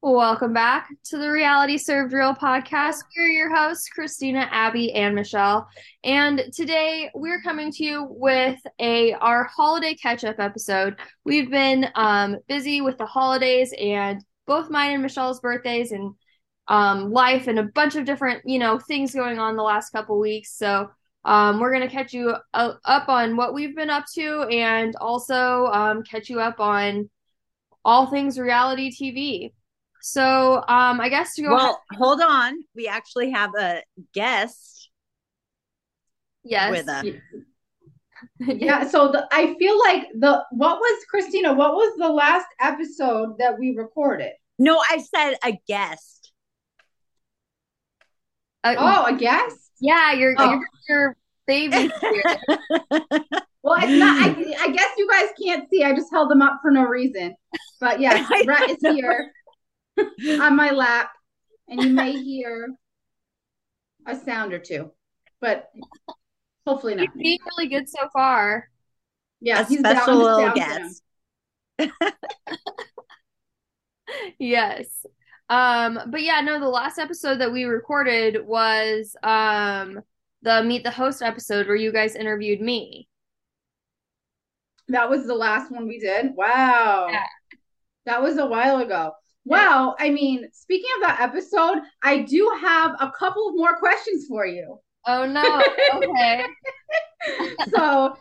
Welcome back to the Reality Served Real podcast. We're your hosts, Christina, Abby, and Michelle. And today we're coming to you with a our holiday catch-up episode. We've been um, busy with the holidays and both mine and Michelle's birthdays and um, life and a bunch of different, you know, things going on the last couple weeks. So um, we're going to catch you up on what we've been up to and also um, catch you up on all things reality TV. So, um, I guess to go. Well, ahead- hold on. We actually have a guest. Yes. With us. yeah. So the, I feel like the what was Christina? What was the last episode that we recorded? No, I said a guest. Uh, oh, a guest? Yeah, your oh. your, your baby. well, it's not. I, I guess you guys can't see. I just held them up for no reason. But yeah, Brett is here. on my lap, and you may hear a sound or two, but hopefully not. He's being really good so far. Yeah, a he's special little guest. yes. Um, but yeah, no, the last episode that we recorded was um the Meet the Host episode where you guys interviewed me. That was the last one we did. Wow. Yeah. That was a while ago. Well, I mean, speaking of that episode, I do have a couple more questions for you. Oh no. Okay. so,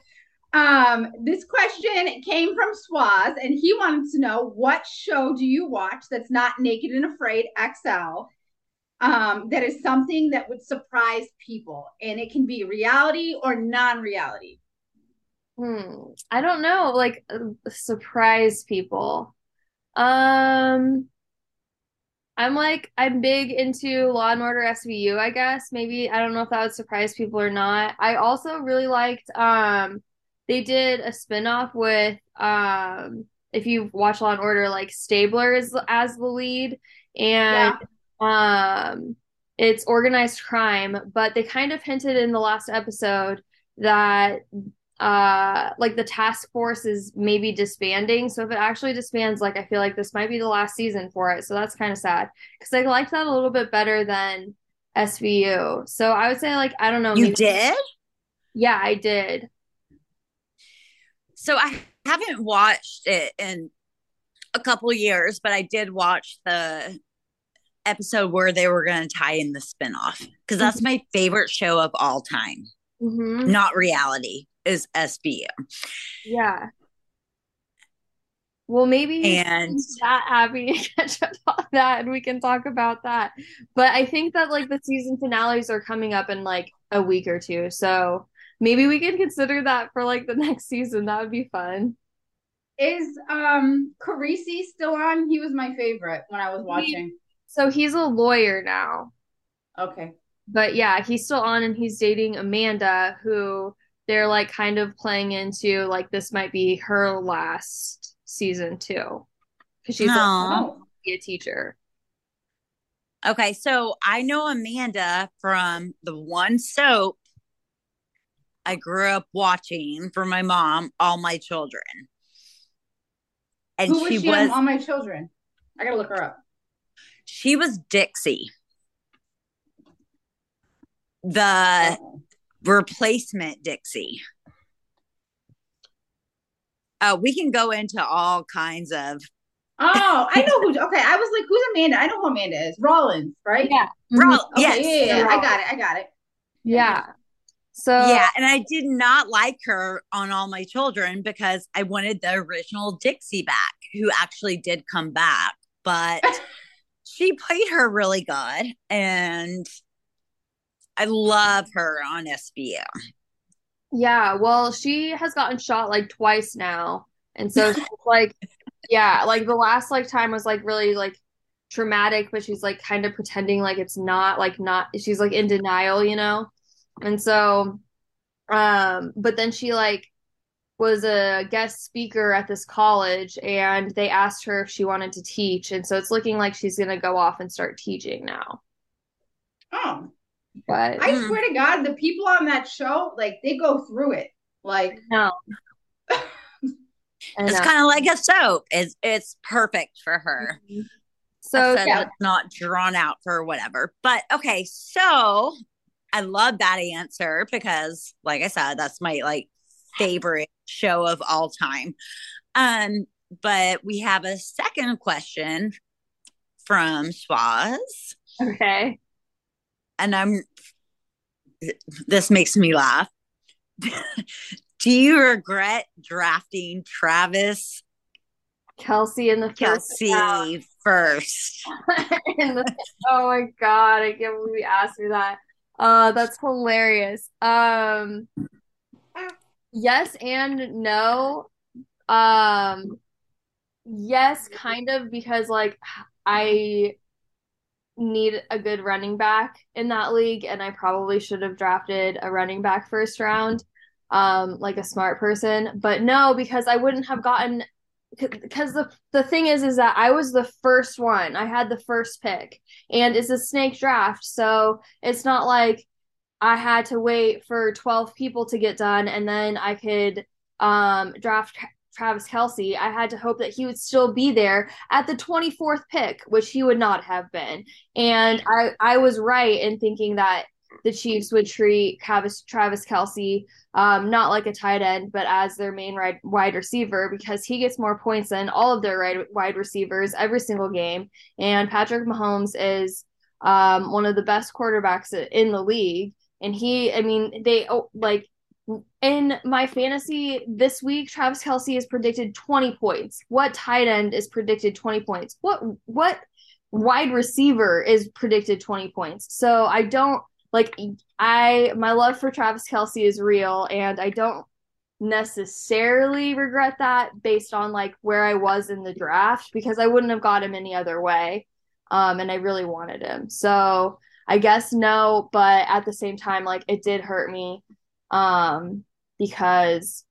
um, this question came from Swaz, and he wanted to know what show do you watch that's not Naked and Afraid XL? Um, that is something that would surprise people, and it can be reality or non-reality. Hmm. I don't know, like uh, surprise people. Um, I'm like I'm big into Law and Order SVU, I guess. Maybe I don't know if that would surprise people or not. I also really liked um they did a spinoff with um if you watch Law and Order, like Stabler is as the lead and yeah. um it's organized crime, but they kind of hinted in the last episode that uh like the task force is maybe disbanding. So if it actually disbands like i feel like this might be the last season for it. So that's kind of sad. Because i liked that a little bit better than svu so i would say like i don't know you maybe- did? Yeah i did. So i haven't watched it in a couple years but i did watch the episode where they were going to tie in the spinoff. Because that's my favorite show of all time. Mm-hmm. not reality is SVU. Yeah. Well, maybe and that Abby catch up on that, and we can talk about that. But I think that like the season finales are coming up in like a week or two, so maybe we can consider that for like the next season. That would be fun. Is um Carisi still on? He was my favorite when I was watching. He, so he's a lawyer now. Okay. But yeah, he's still on, and he's dating Amanda, who they're like kind of playing into like this might be her last season too. Because she's like, be a teacher. Okay so i know amanda from the one soap i grew up watching for my mom all my children. And Who was she, she was all my children? I gotta look her up. She was dixie. The oh replacement Dixie. Uh, we can go into all kinds of. Oh, I know who. Okay, I was like, "Who's Amanda?" I know who Amanda is. Rollins, right? Yeah. Rollins. Okay, yes. Yeah, yeah, yeah. I got it. I got it. Yeah. So yeah, and I did not like her on All My Children because I wanted the original Dixie back, who actually did come back, but she played her really good, and I love her on SVU. Yeah, well, she has gotten shot like twice now. And so like yeah, like the last like time was like really like traumatic, but she's like kind of pretending like it's not like not she's like in denial, you know? And so um but then she like was a guest speaker at this college and they asked her if she wanted to teach and so it's looking like she's going to go off and start teaching now. Oh. But I mm. swear to God, the people on that show, like they go through it. Like no. it's kind of like a soap. It's it's perfect for her. Mm-hmm. So yeah. it's not drawn out for whatever. But okay, so I love that answer because, like I said, that's my like favorite show of all time. Um, but we have a second question from Swaz. Okay. And I'm this makes me laugh. Do you regret drafting Travis Kelce in the Kelce first? the, oh my god, I can't believe you asked me that. Uh that's hilarious. Um yes and no. Um yes, kind of because like I need a good running back in that league, and I probably should have drafted a running back first round, um, like a smart person. But no, because I wouldn't have gotten because the the thing is is that I was the first one. I had the first pick, and it's a snake draft, so it's not like I had to wait for twelve people to get done, and then I could um draft Travis Kelce, I had to hope that he would still be there at the 24th pick, which he would not have been. And I, I was right in thinking that the Chiefs would treat Travis, Travis Kelce um, not like a tight end, but as their main right, wide receiver because he gets more points than all of their right, wide receivers every single game. And Patrick Mahomes is um, one of the best quarterbacks in the league. And he, I mean, they oh, like in my fantasy this week, Travis Kelce is predicted 20 points. What tight end is predicted 20 points? What what wide receiver is predicted 20 points? So I don't like I my love for Travis Kelce is real and I don't necessarily regret that based on like where I was in the draft because I wouldn't have got him any other way. Um and I really wanted him. So I guess no, but at the same time like it did hurt me um, because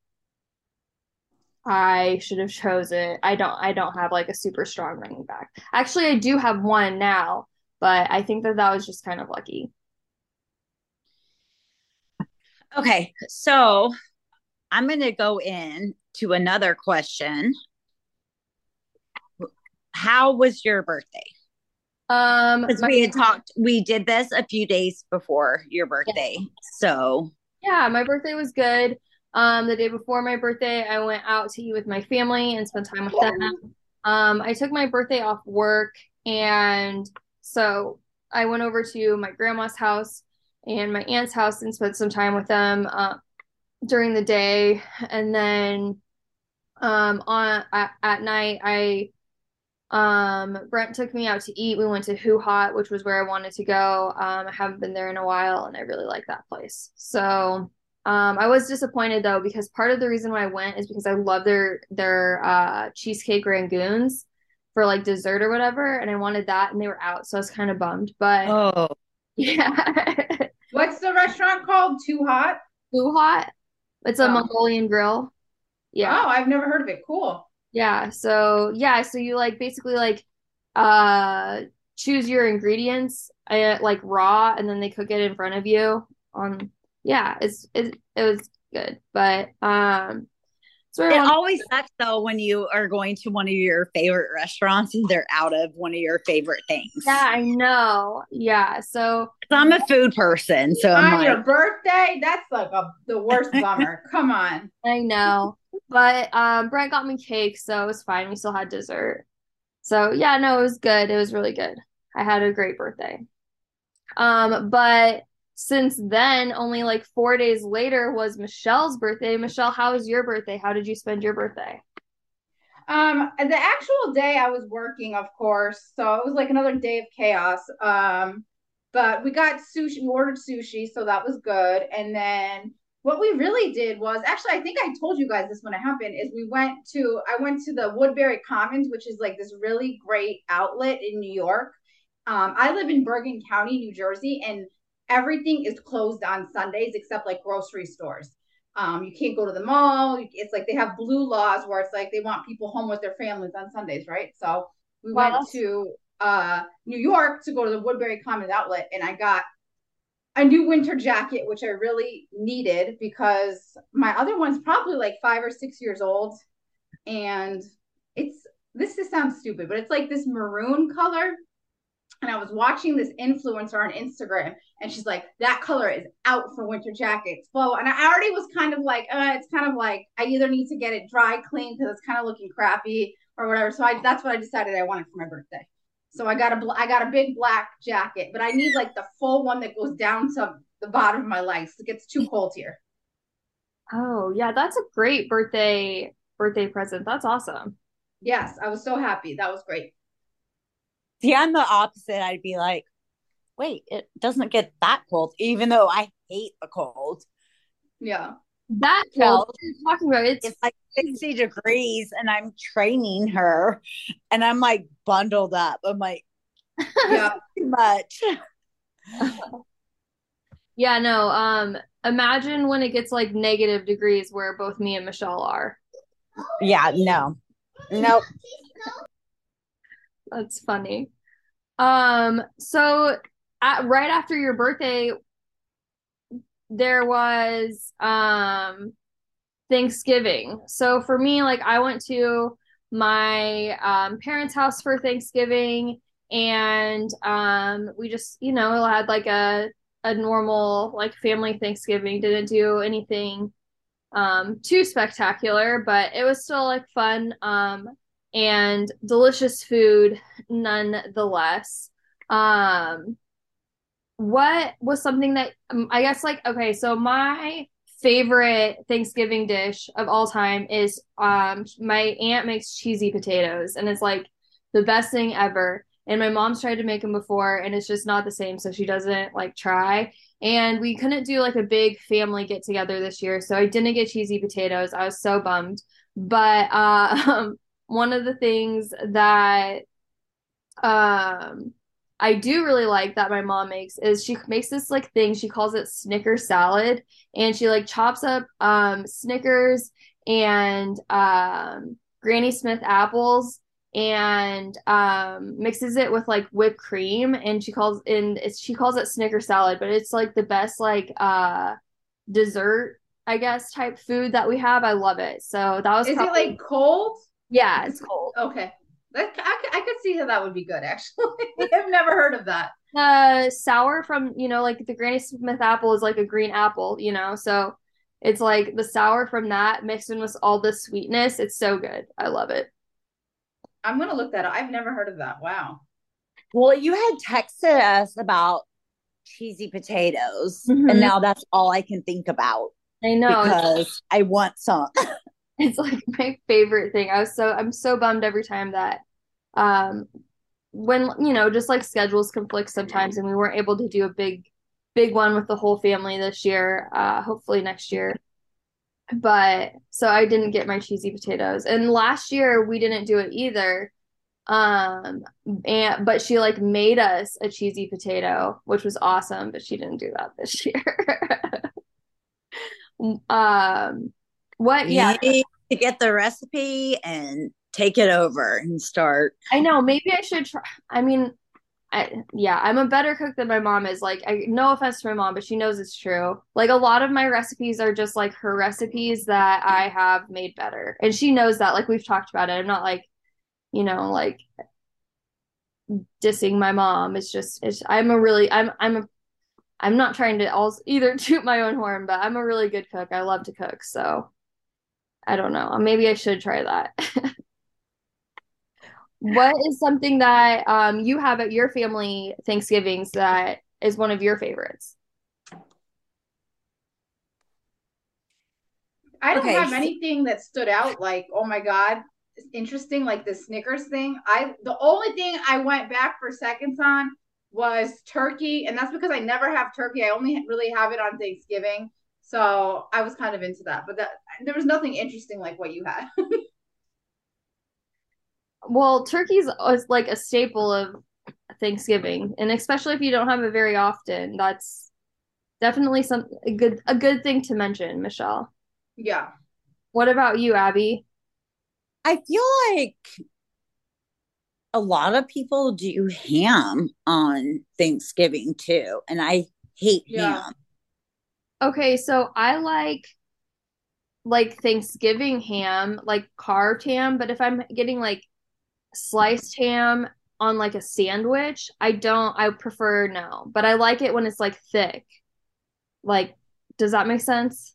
I should have chosen. I don't. I don't have like a super strong running back. Actually, I do have one now, but I think that that was just kind of lucky. Okay, so I'm going to go in to another question. How was your birthday? Um, because we had talked, we did this a few days before your birthday, yeah. so yeah, my birthday was good. Um, the day before my birthday, I went out to eat with my family and spent time with them. Um, I took my birthday off work, and so I went over to my grandma's house and my aunt's house and spent some time with them uh, during the day. And then um, on at, at night, I um, Brent took me out to eat. We went to Too Hot, which was where I wanted to go. Um, I haven't been there in a while, and I really like that place. So um, I was disappointed though because part of the reason why I went is because I love their their uh, cheesecake rangoons for like dessert or whatever, and I wanted that, and they were out, so I was kind of bummed. But oh, yeah. What's the restaurant called? Too Hot. Too Hot. It's a oh. Mongolian grill. Yeah. Oh, I've never heard of it. Cool. Yeah. So yeah, so you like basically like uh choose your ingredients uh, like raw and then they cook it in front of you on yeah, it's it, it was good. But um so it always sucks though when you are going to one of your favorite restaurants and they're out of one of your favorite things. Yeah, I know. Yeah, so I'm a food person, so on like, your birthday, that's like a the worst bummer. Come on. I know. But um, Brent got me cake, so it was fine. We still had dessert. So yeah, no, it was good. It was really good. I had a great birthday. Um, but since then, only like four days later was Michelle's birthday. Michelle, how was your birthday? How did you spend your birthday? Um, the actual day I was working, of course, so it was like another day of chaos. Um, but we got sushi, we ordered sushi, so that was good. And then what we really did was actually i think i told you guys this when it happened is we went to i went to the woodbury commons which is like this really great outlet in new york. Um, i live in bergen county new jersey and everything is closed on sundays except like grocery stores. Um, you can't go to the mall. It's like they have blue laws where it's like they want people home with their families on sundays right? So we wow. went to uh, new york to go to the woodbury commons outlet and i got a new winter jacket, which I really needed because my other one's probably like five or six years old. And it's this just sounds stupid, but it's like this maroon color. And I was watching this influencer on Instagram, and she's like, "That color is out for winter jackets." Well, and I already was kind of like, uh, "It's kind of like I either need to get it dry clean because it's kind of looking crappy or whatever." So I that's what I decided I wanted for my birthday. So I got a I got a big black jacket, but I need like the full one that goes down to the bottom of my legs. It gets too cold here. Oh, yeah, that's a great birthday birthday present. That's awesome. Yes, I was so happy. That was great. See, I'm the opposite. I'd be like, wait, it doesn't get that cold, even though I hate the cold. Yeah. That you're talking about it's, it's like 60 degrees and I'm training her and I'm like bundled up. I'm like, yeah, too much. yeah, no. Um, imagine when it gets like negative degrees where both me and Michelle are. Yeah, no. Nope. That's funny. Um, so at, right after your birthday, there was um Thanksgiving. So for me, like I went to my um, parents' house for Thanksgiving, and um, we just, you know, had like a a normal like family Thanksgiving. Didn't do anything um, too spectacular, but it was still like fun um, and delicious food nonetheless. Um, what was something that um, I guess like okay, so my favorite Thanksgiving dish of all time is um my aunt makes cheesy potatoes and it's like the best thing ever. And my mom's tried to make them before and it's just not the same, so she doesn't like try. And we couldn't do like a big family get together this year, so I didn't get cheesy potatoes. I was so bummed. But uh, one of the things that um I do really like that my mom makes is she makes this like thing. She calls it Snicker salad and she like chops up um Snickers and um Granny Smith apples and um mixes it with like whipped cream and she calls it's she calls it Snicker salad but it's like the best like uh dessert I guess type food that we have. I love it. So that was is probably... it like cold? Yeah it's cold. Okay that, I, I could see how that would be good, actually. I've never heard of that. Uh, sour from, you know, like the Granny Smith apple is like a green apple, you know, so it's like the sour from that mixed in with all the sweetness. It's so good. I love it. I'm going to look that up. I've never heard of that. Wow. Well, you had texted us about cheesy potatoes, mm-hmm. and now that's all I can think about. I know because I want some. it's like my favorite thing. I was so I'm so bummed every time that um when you know just like schedules conflict sometimes and we weren't able to do a big big one with the whole family this year uh hopefully next year. But so I didn't get my cheesy potatoes. And last year we didn't do it either. Um and but she like made us a cheesy potato which was awesome but she didn't do that this year. Um what yeah to get the recipe and take it over and start. I know. Maybe I should try. I mean, I, yeah, I'm a better cook than my mom is. Like, I no offense to my mom, but she knows it's true. Like, a lot of my recipes are just like her recipes that I have made better, and she knows that. Like, we've talked about it. I'm not like, you know, like dissing my mom. It's just, it's. I'm a really, I'm, I'm a, I'm not trying to also either toot my own horn, but I'm a really good cook. I love to cook, so I don't know. Maybe I should try that. what is something that um, you have at your family Thanksgivings that is one of your favorites? I don't okay. have anything that stood out like, oh my God, interesting, like the Snickers thing. I the only thing I went back for seconds on was turkey, and that's because I never have turkey. I only really have it on Thanksgiving. So I was kind of into that, but that there was nothing interesting like what you had. well, turkey's is like a staple of Thanksgiving, and especially if you don't have it very often, that's definitely some a good a good thing to mention, Michelle. Yeah. What about you, Abby? I feel like a lot of people do ham on Thanksgiving too, and I hate yeah. ham. Okay, so I like like Thanksgiving ham, like carved ham, but if I'm getting like sliced ham on like a sandwich, I don't I prefer no, but I like it when it's like thick. Like does that make sense?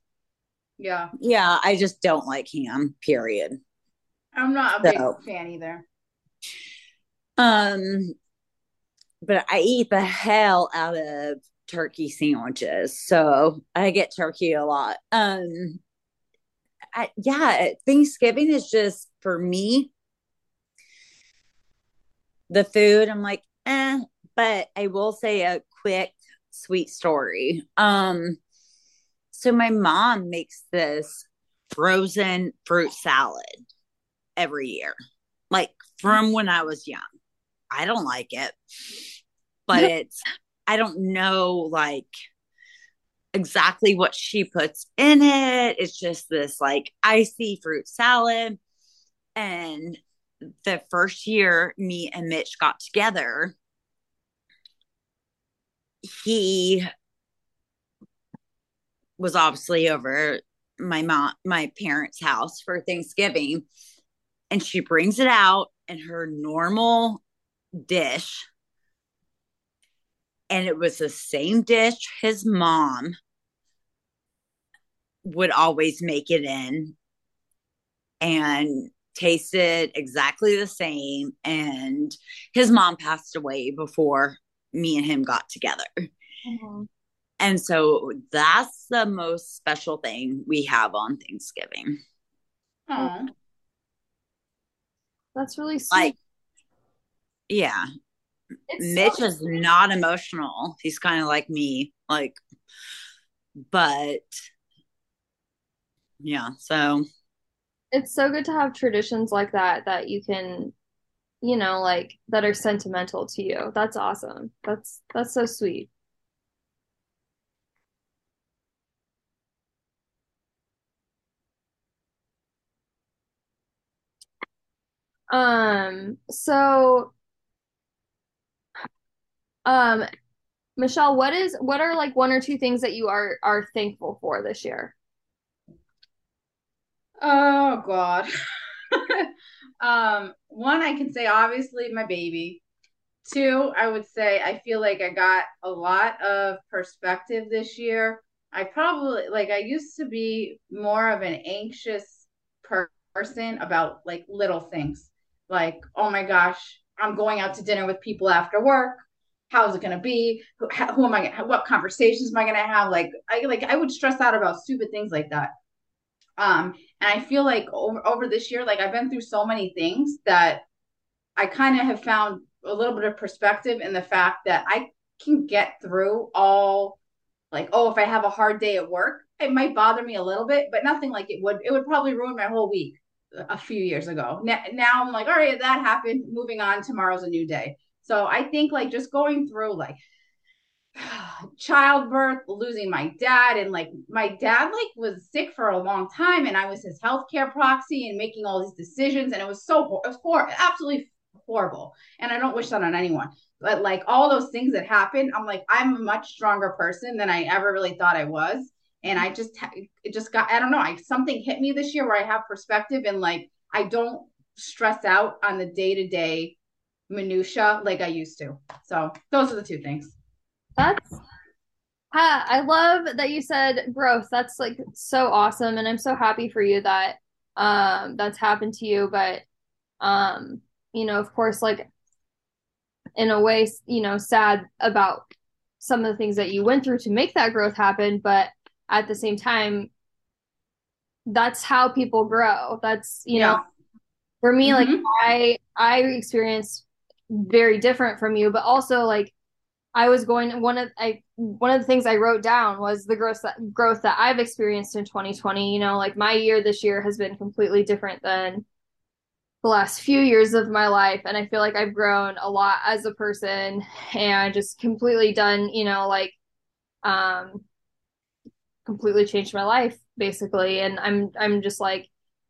Yeah. Yeah, I just don't like ham, period. I'm not a big fan either. Um but I eat the hell out of turkey sandwiches. So I get turkey a lot. Um I, yeah, Thanksgiving is just for me the food. I'm like, eh, but I will say a quick sweet story. Um so my mom makes this frozen fruit salad every year. Like from when I was young. I don't like it. But it's I don't know like exactly what she puts in it. It's just this like icy fruit salad. And the first year me and Mitch got together, he was obviously over my mom my parents' house for Thanksgiving and she brings it out in her normal dish and it was the same dish his mom would always make it in and tasted exactly the same and his mom passed away before me and him got together mm-hmm. and so that's the most special thing we have on thanksgiving Aww. that's really sweet like yeah it's Mitch so- is not emotional. He's kind of like me, like, but yeah, so it's so good to have traditions like that that you can, you know, like that are sentimental to you. That's awesome. That's that's so sweet. Um, so um, Michelle, what is what are like one or two things that you are are thankful for this year? Oh God. um, one I can say obviously my baby. Two, I would say I feel like I got a lot of perspective this year. I probably like I used to be more of an anxious person about like little things. Like, oh my gosh, I'm going out to dinner with people after work how's it going to be? Who, who am i gonna, what conversations am i going to have? Like i like i would stress out about stupid things like that. Um and i feel like over, over this year like i've been through so many things that i kind of have found a little bit of perspective in the fact that i can get through all like oh if i have a hard day at work it might bother me a little bit but nothing like it would it would probably ruin my whole week a few years ago. Now, now i'm like all right that happened. Moving on. Tomorrow's a new day so I think like just going through like childbirth, losing my dad, and like my dad like was sick for a long time, and I was his healthcare proxy and making all these decisions, and it was so it was hor- absolutely horrible. And I don't wish that on anyone. But like all those things that happened, I'm like I'm a much stronger person than I ever really thought I was. And I just it just got I don't know I something hit me this year where I have perspective and like I don't stress out on the day to day minutia like I used to. So those are the two things. That's I love that you said growth. That's like so awesome and I'm so happy for you that um that's happened to you but um you know of course like in a way you know sad about some of the things that you went through to make that growth happen but at the same time that's how people grow that's you yeah. know for me mm-hmm. like i i experienced very different from you, but also like I was going one of I one of the things I wrote down was the growth that growth that I've experienced in 2020. You know, like my year this year has been completely different than the last few years of my life and I feel like I've grown a lot as a person and just completely done, you know, like um completely changed my life basically and I'm I'm just like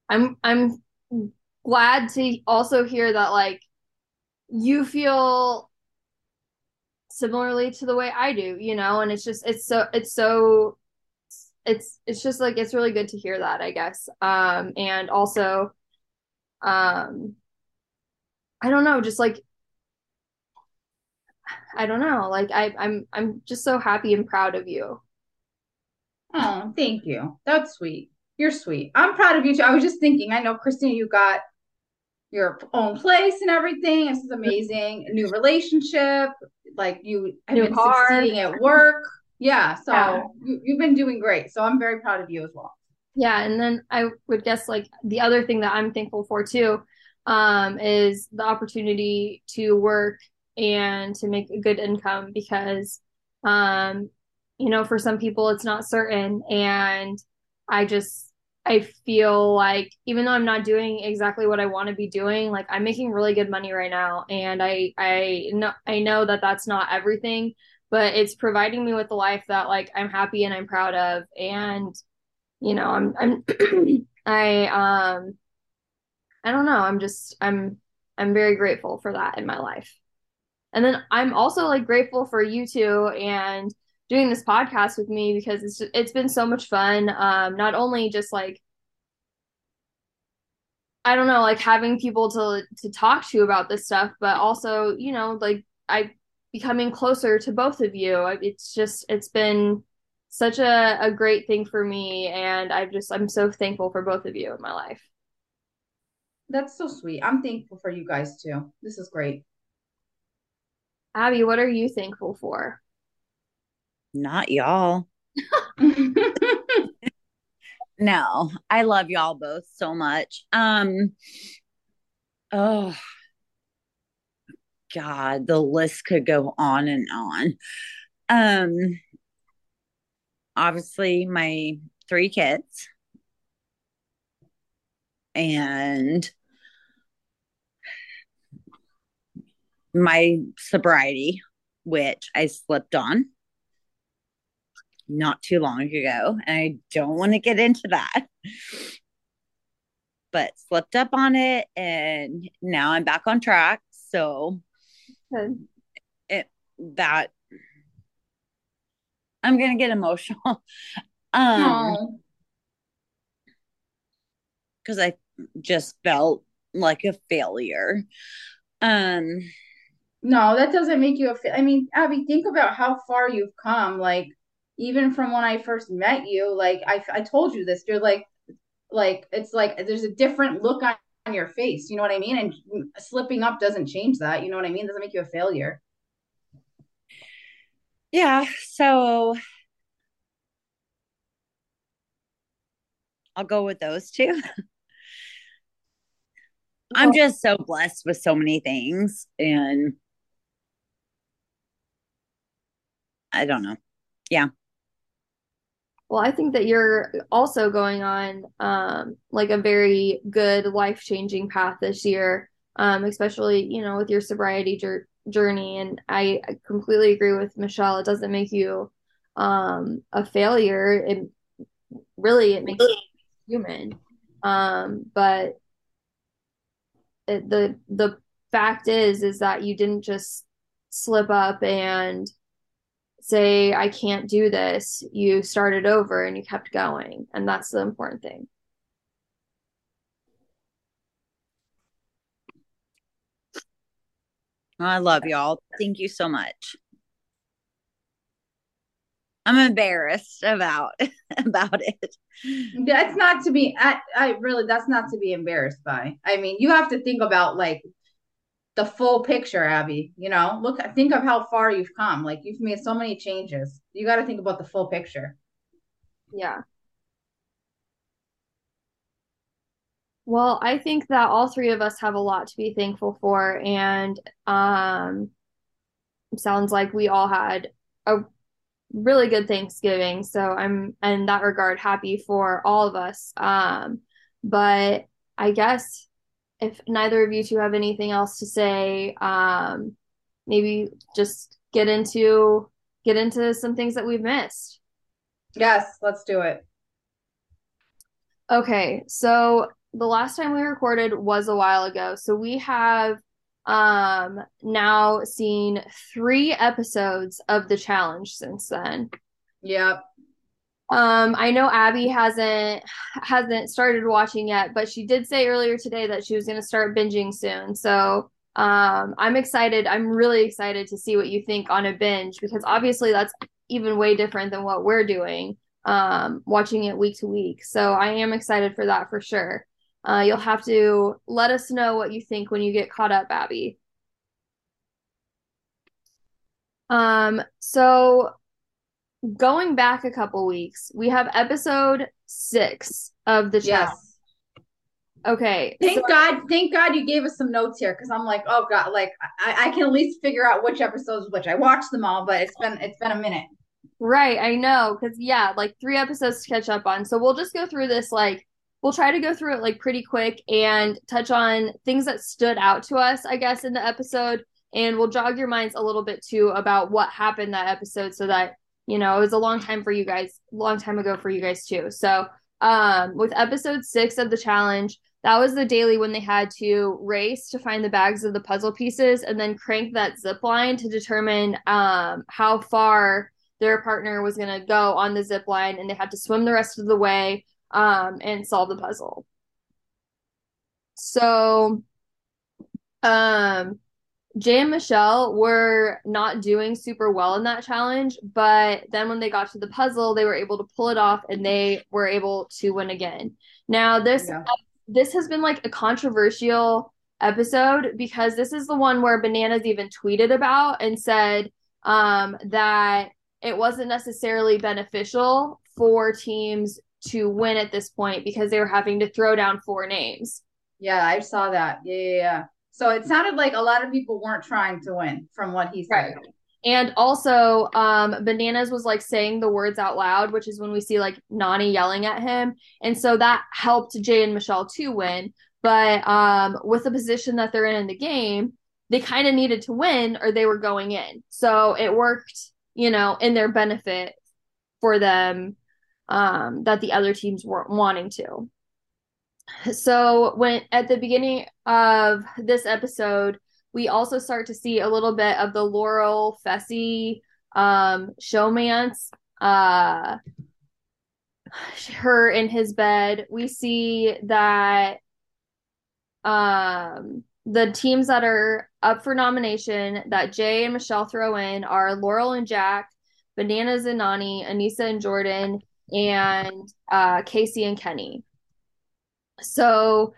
I'm I'm glad to also hear that like you feel similarly to the way I do, you know, and it's just it's so it's so it's it's just like it's really good to hear that, I guess. Um and also um I don't know, just like I don't know, like I I'm I'm just so happy and proud of you. Oh, thank you. That's sweet. You're sweet. I'm proud of you too. I was just thinking, I know Christina, you got your own place and everything. This is amazing. A new relationship. Like you have New been car. succeeding at work. Yeah. So Yeah. You, you've been doing great. So I'm very proud of you as well. Yeah, and then I would guess like the other thing that I'm thankful for too, um, is the opportunity to work and to make a good income because, um, you know, for some people it's not certain, and I just I feel like even though I'm not doing exactly what I want to be doing, like I'm making really good money right now, and I I know I know that that's not everything, but it's providing me with the life that like I'm happy and I'm proud of, and you know, I'm I'm I um I don't know, I'm just I'm I'm very grateful for that in my life. And then I'm also like grateful for you two and doing this podcast with me because it's it's been so much fun. Um not only just like I don't know, like having people to to talk to about this stuff, but also, you know, like I becoming closer to both of you. It's just it's been such a, a great thing for me and I just I'm so thankful for both of you in my life. That's so sweet. I'm thankful for you guys too. This is great. Abby, what are you thankful for? Not y'all. No, I love y'all both so much. Um, oh God, the list could go on and on. Um, obviously my three kids and my sobriety, which I slipped on not too long ago. And I don't want to get into that, but slipped up on it. And now I'm back on track. So it, that I'm to get emotional. Um, because I just felt like a failure. Um, no, that doesn't make you a fa- I mean, Abby, think about how far you've come. Like, even from when I first met you, like I, I told you this, you're like, like it's like there's a different look on, on your face. You know what I mean? And slipping up doesn't change that. You know what I mean? It doesn't make you a failure. yeah, so I'll go with those two. I'm just so blessed with so many things and I don't know. Yeah. Well, I think that you're also going on um, like a very good life-changing path this year, um, especially, you know, with your sobriety jour journey. And I, I completely agree with Michelle. It doesn't make you um, a failure. It really it makes you human. Um, but it, the the fact is is that you didn't just slip up and say, I can't do this, you started over and you kept going. And that's the important thing. I love y'all. Thank you so much. I'm embarrassed about about it. That's not to be. I, I really. That's not to be embarrassed by. I mean, you have to think about like the full picture, Abby. You know, look, think of how far you've come. Like you've made so many changes. You got to think about the full picture. Yeah. Well, I think that all three of us have a lot to be thankful for, and um, sounds like we all had a really good Thanksgiving. So I'm in that regard happy for all of us. Um, but I guess if neither of you two have anything else to say, um, maybe just get into get into some things that we've missed. Yes, let's do it. Okay, so the last time we recorded was a while ago. So we have um now seen three episodes of the challenge since then. Yep. Um, I know Abby hasn't hasn't started watching yet, but she did say earlier today that she was going to start binging soon. So Um, I'm excited. I'm really excited to see what you think on a binge because obviously that's even way different than what we're doing, um, watching it week to week. So I am excited for that for sure. Uh, you'll have to let us know what you think when you get caught up, Abby. Um, so going back a couple weeks, we have episode six of the challenge. Yes. Okay. Thank so- God, thank God you gave us some notes here because I'm like, oh God, like I, I can at least figure out which episodes which. I watched them all, but it's been it's been a minute. Right, I know, because yeah, like three episodes to catch up on. So we'll just go through this, like, we'll try to go through it like pretty quick and touch on things that stood out to us, I guess, in the episode. And we'll jog your minds a little bit too about what happened that episode so that, you know, it was a long time for you guys, long time ago for you guys too. So, um, with episode six of the challenge, that was the daily when they had to race to find the bags of the puzzle pieces and then crank that zip line to determine um how far their partner was going to go on the zip line and they had to swim the rest of the way um, and solve the puzzle. So, um, Jay and Michelle were not doing super well in that challenge, but then when they got to the puzzle, they were able to pull it off and they were able to win again. Now, this Yeah. this has been like a controversial episode because this is the one where Bananas even tweeted about and said um, that it wasn't necessarily beneficial for teams to win at this point because they were having to throw down four names. Yeah, I saw that. Yeah, yeah, yeah. So it sounded like a lot of people weren't trying to win from what he said. Right. And also, um, Bananas was like saying the words out loud, which is when we see like Nany yelling at him. And so that helped Jay and Michelle to win. But um, with the position that they're in in the game, they kind of needed to win or they were going in. So it worked, you know, in their benefit for them um, that the other teams weren't wanting to. So when at the beginning of this episode, we also start to see a little bit of the Laurel Fessy um, showmance. Uh, her in his bed. We see that um, the teams that are up for nomination that Jay and Michelle throw in are Laurel and Jack, Bananas and Nany, Aneesa and Jordan, and uh, Kaycee and Kenny. So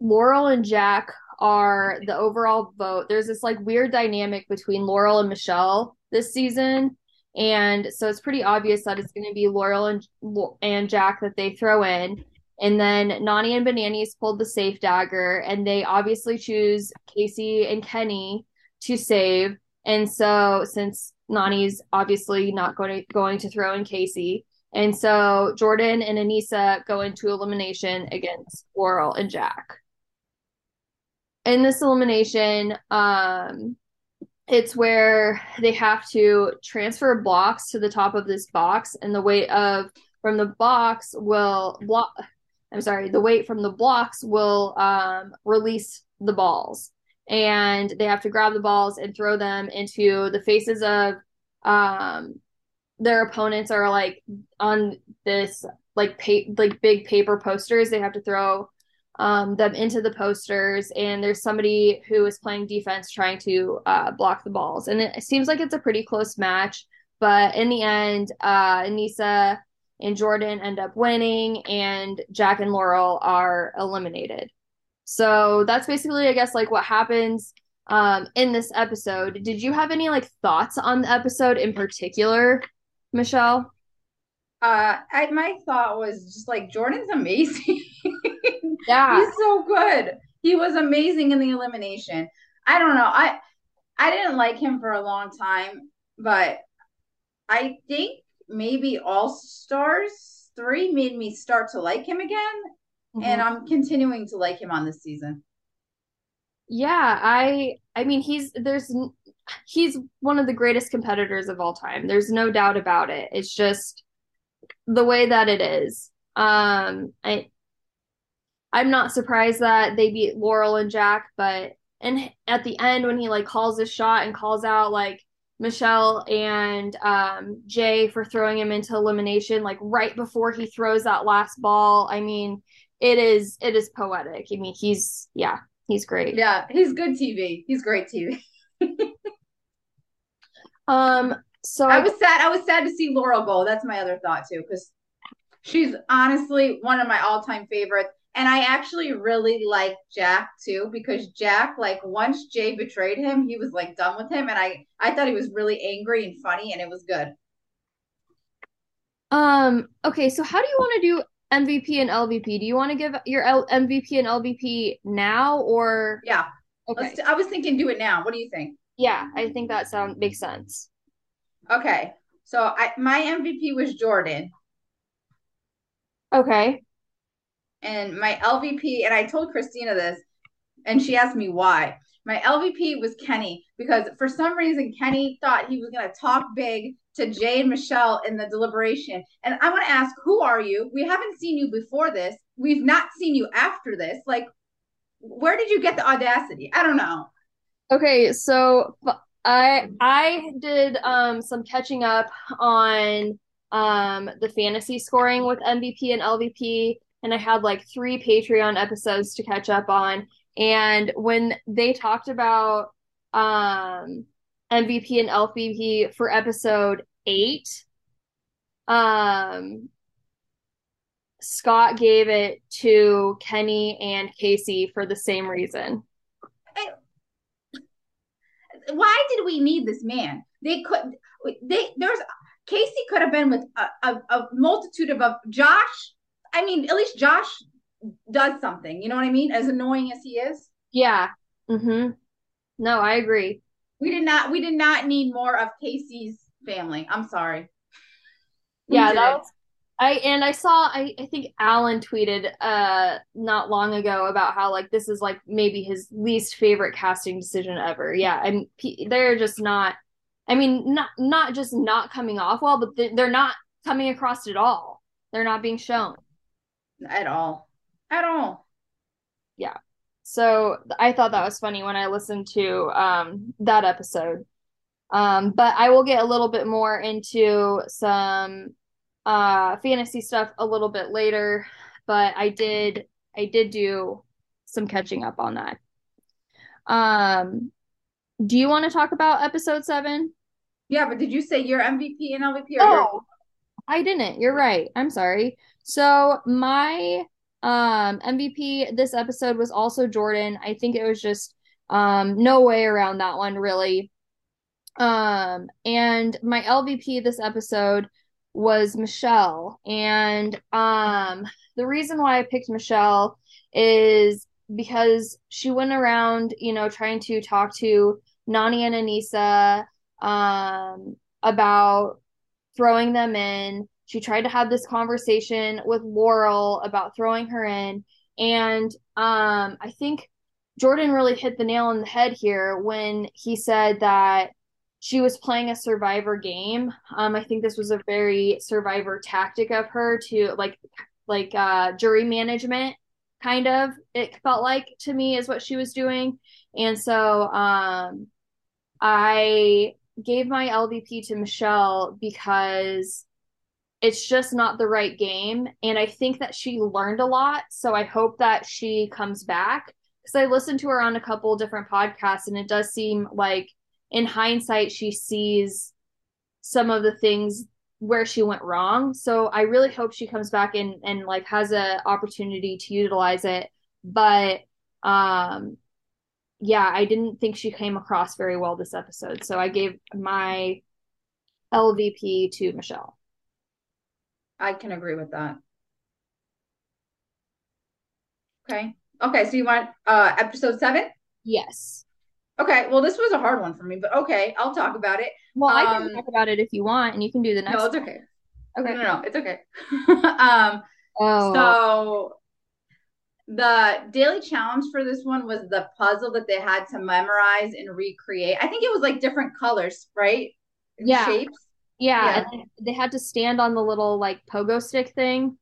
Laurel and Jack are the overall vote. There's this like weird dynamic between Laurel and Michelle this season. And so it's pretty obvious that it's going to be Laurel and and Jack that they throw in. And then Nany and Bananas pulled the safe dagger, and they obviously choose Kaycee and Kenny to save. And so since Nany's obviously not going to going to throw in Kaycee, and so Jordan and Aneesa go into elimination against Laurel and Jack. In this elimination, um, it's where they have to transfer blocks to the top of this box, and the weight of from the box will block. I'm sorry, the weight from the blocks will um, release the balls, and they have to grab the balls and throw them into the faces of um, their opponents are like on this like pa- like big paper posters. They have to throw um, them into the posters, and there's somebody who is playing defense trying to uh, block the balls. And it seems like it's a pretty close match, but in the end, uh, Aneesa and Jordan end up winning, and Jack and Laurel are eliminated. So that's basically, I guess, like what happens um, in this episode. Did you have any like thoughts on the episode in particular, Michelle? Uh, I, my thought was just like Jordan's amazing. Yeah. He's so good. He was amazing in the elimination. I don't know. I I didn't like him for a long time, but I think maybe All Stars 3 made me start to like him again, Mhm. and I'm continuing to like him on this season. Yeah, I I mean he's there's he's one of the greatest competitors of all time. There's no doubt about it. It's just the way that it is. Um I I'm not surprised that they beat Laurel and Jack, but and at the end when he like calls his shot and calls out like Michelle and um Jay for throwing him into elimination like right before he throws that last ball. I mean, it is it is poetic. I mean, he's yeah, he's great. Yeah, he's good TV. He's great TV. um, so I, was sad. I was sad to see Laurel go. That's my other thought too, because she's honestly one of my all-time favorites. And I actually really like Jack too, because Jack, like once Jay betrayed him, he was like done with him. And I I thought he was really angry and funny and it was good. Um, okay, so how do you want to do MVP and LVP? Do you want to give your L- MVP and LVP now or Yeah. okay. I was thinking do it now. What do you think? Yeah, I think that sound makes sense. Okay. So I my MVP was Jordan. Okay. And my LVP, and I told Christina this, and she asked me why. My LVP was Kenny because for some reason Kenny thought he was going to talk big to Jay and Michelle in the deliberation. And I want to ask, who are you? We haven't seen you before this. We've not seen you after this. Like, where did you get the audacity? I don't know. Okay, so I I did um some catching up on um the fantasy scoring with MVP and LVP and I had like three Patreon episodes to catch up on. And when they talked about um, MVP and LVP for episode eight, um, Scott gave it to Kenny and Kaycee for the same reason. Why did we need this man? They could. They there's Kaycee could have been with a, a, a multitude of, of Josh I mean, at least Josh does something. You know what I mean? As annoying as he is. Yeah. Mm-hmm. No, I agree. We did not. We did not need more of Kaycee's family. I'm sorry. We yeah, that was, I and I saw. I I think Alan tweeted uh not long ago about how like this is like maybe his least favorite casting decision ever. Yeah, and they're just not. I mean, not not just not coming off well, but they're not coming across at all. They're not being shown at all. At all. Yeah. So I thought that was funny when I listened to um, that episode. Um, but I will get a little bit more into some uh, fantasy stuff a little bit later. But I did I did do some catching up on that. Um, do you want to talk about episode seven? Yeah, but did you say your MVP and LVP? Oh, I didn't. You're right. I'm sorry. So my um MVP this episode was also Jordan. I think it was just um no way around that one really. Um and my LVP this episode was Michelle. And um the reason why I picked Michelle is because she went around, you know, trying to talk to Nany and Aneesa um about throwing them in she tried to have this conversation with Laurel about throwing her in. And um, I think Jordan really hit the nail on the head here when he said that she was playing a survivor game. Um, I think this was a very survivor tactic of her to like like uh, jury management kind of it felt like to me is what she was doing. And so um, I gave my LVP to Michelle because it's just not the right game. And I think that she learned a lot. So I hope that she comes back because I listened to her on a couple different podcasts and it does seem like in hindsight she sees some of the things where she went wrong. So I really hope she comes back and and like has a opportunity to utilize it. But um yeah, I didn't think she came across very well this episode. So I gave my LVP to Michelle. I can agree with that. Okay. Okay, so you want uh episode seven? Yes. Okay, well this was a hard one for me, but okay, I'll talk about it. Well, um, I can um, talk about it if you want, and you can do the next. No, it's okay. Okay. No, no, no it's okay. um oh. so the daily challenge for this one was the puzzle that they had to memorize and recreate. I think it was like different colors, right? Yeah. Shapes. Yeah, yeah. they had to stand on the little like pogo stick thing.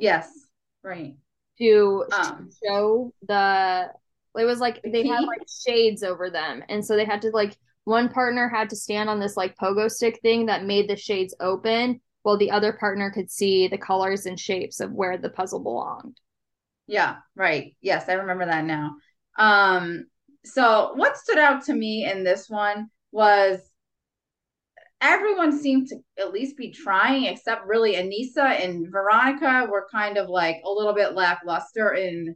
Yes, right. To, um, show the it was like they had like shades over them, and so they had to like one partner had to stand on this like pogo stick thing that made the shades open, while the other partner could see the colors and shapes of where the puzzle belonged. Yeah, right. Yes, I remember that now. Um, so what stood out to me in this one was everyone seemed to at least be trying, except really Aneesa and Veronica were kind of like a little bit lackluster in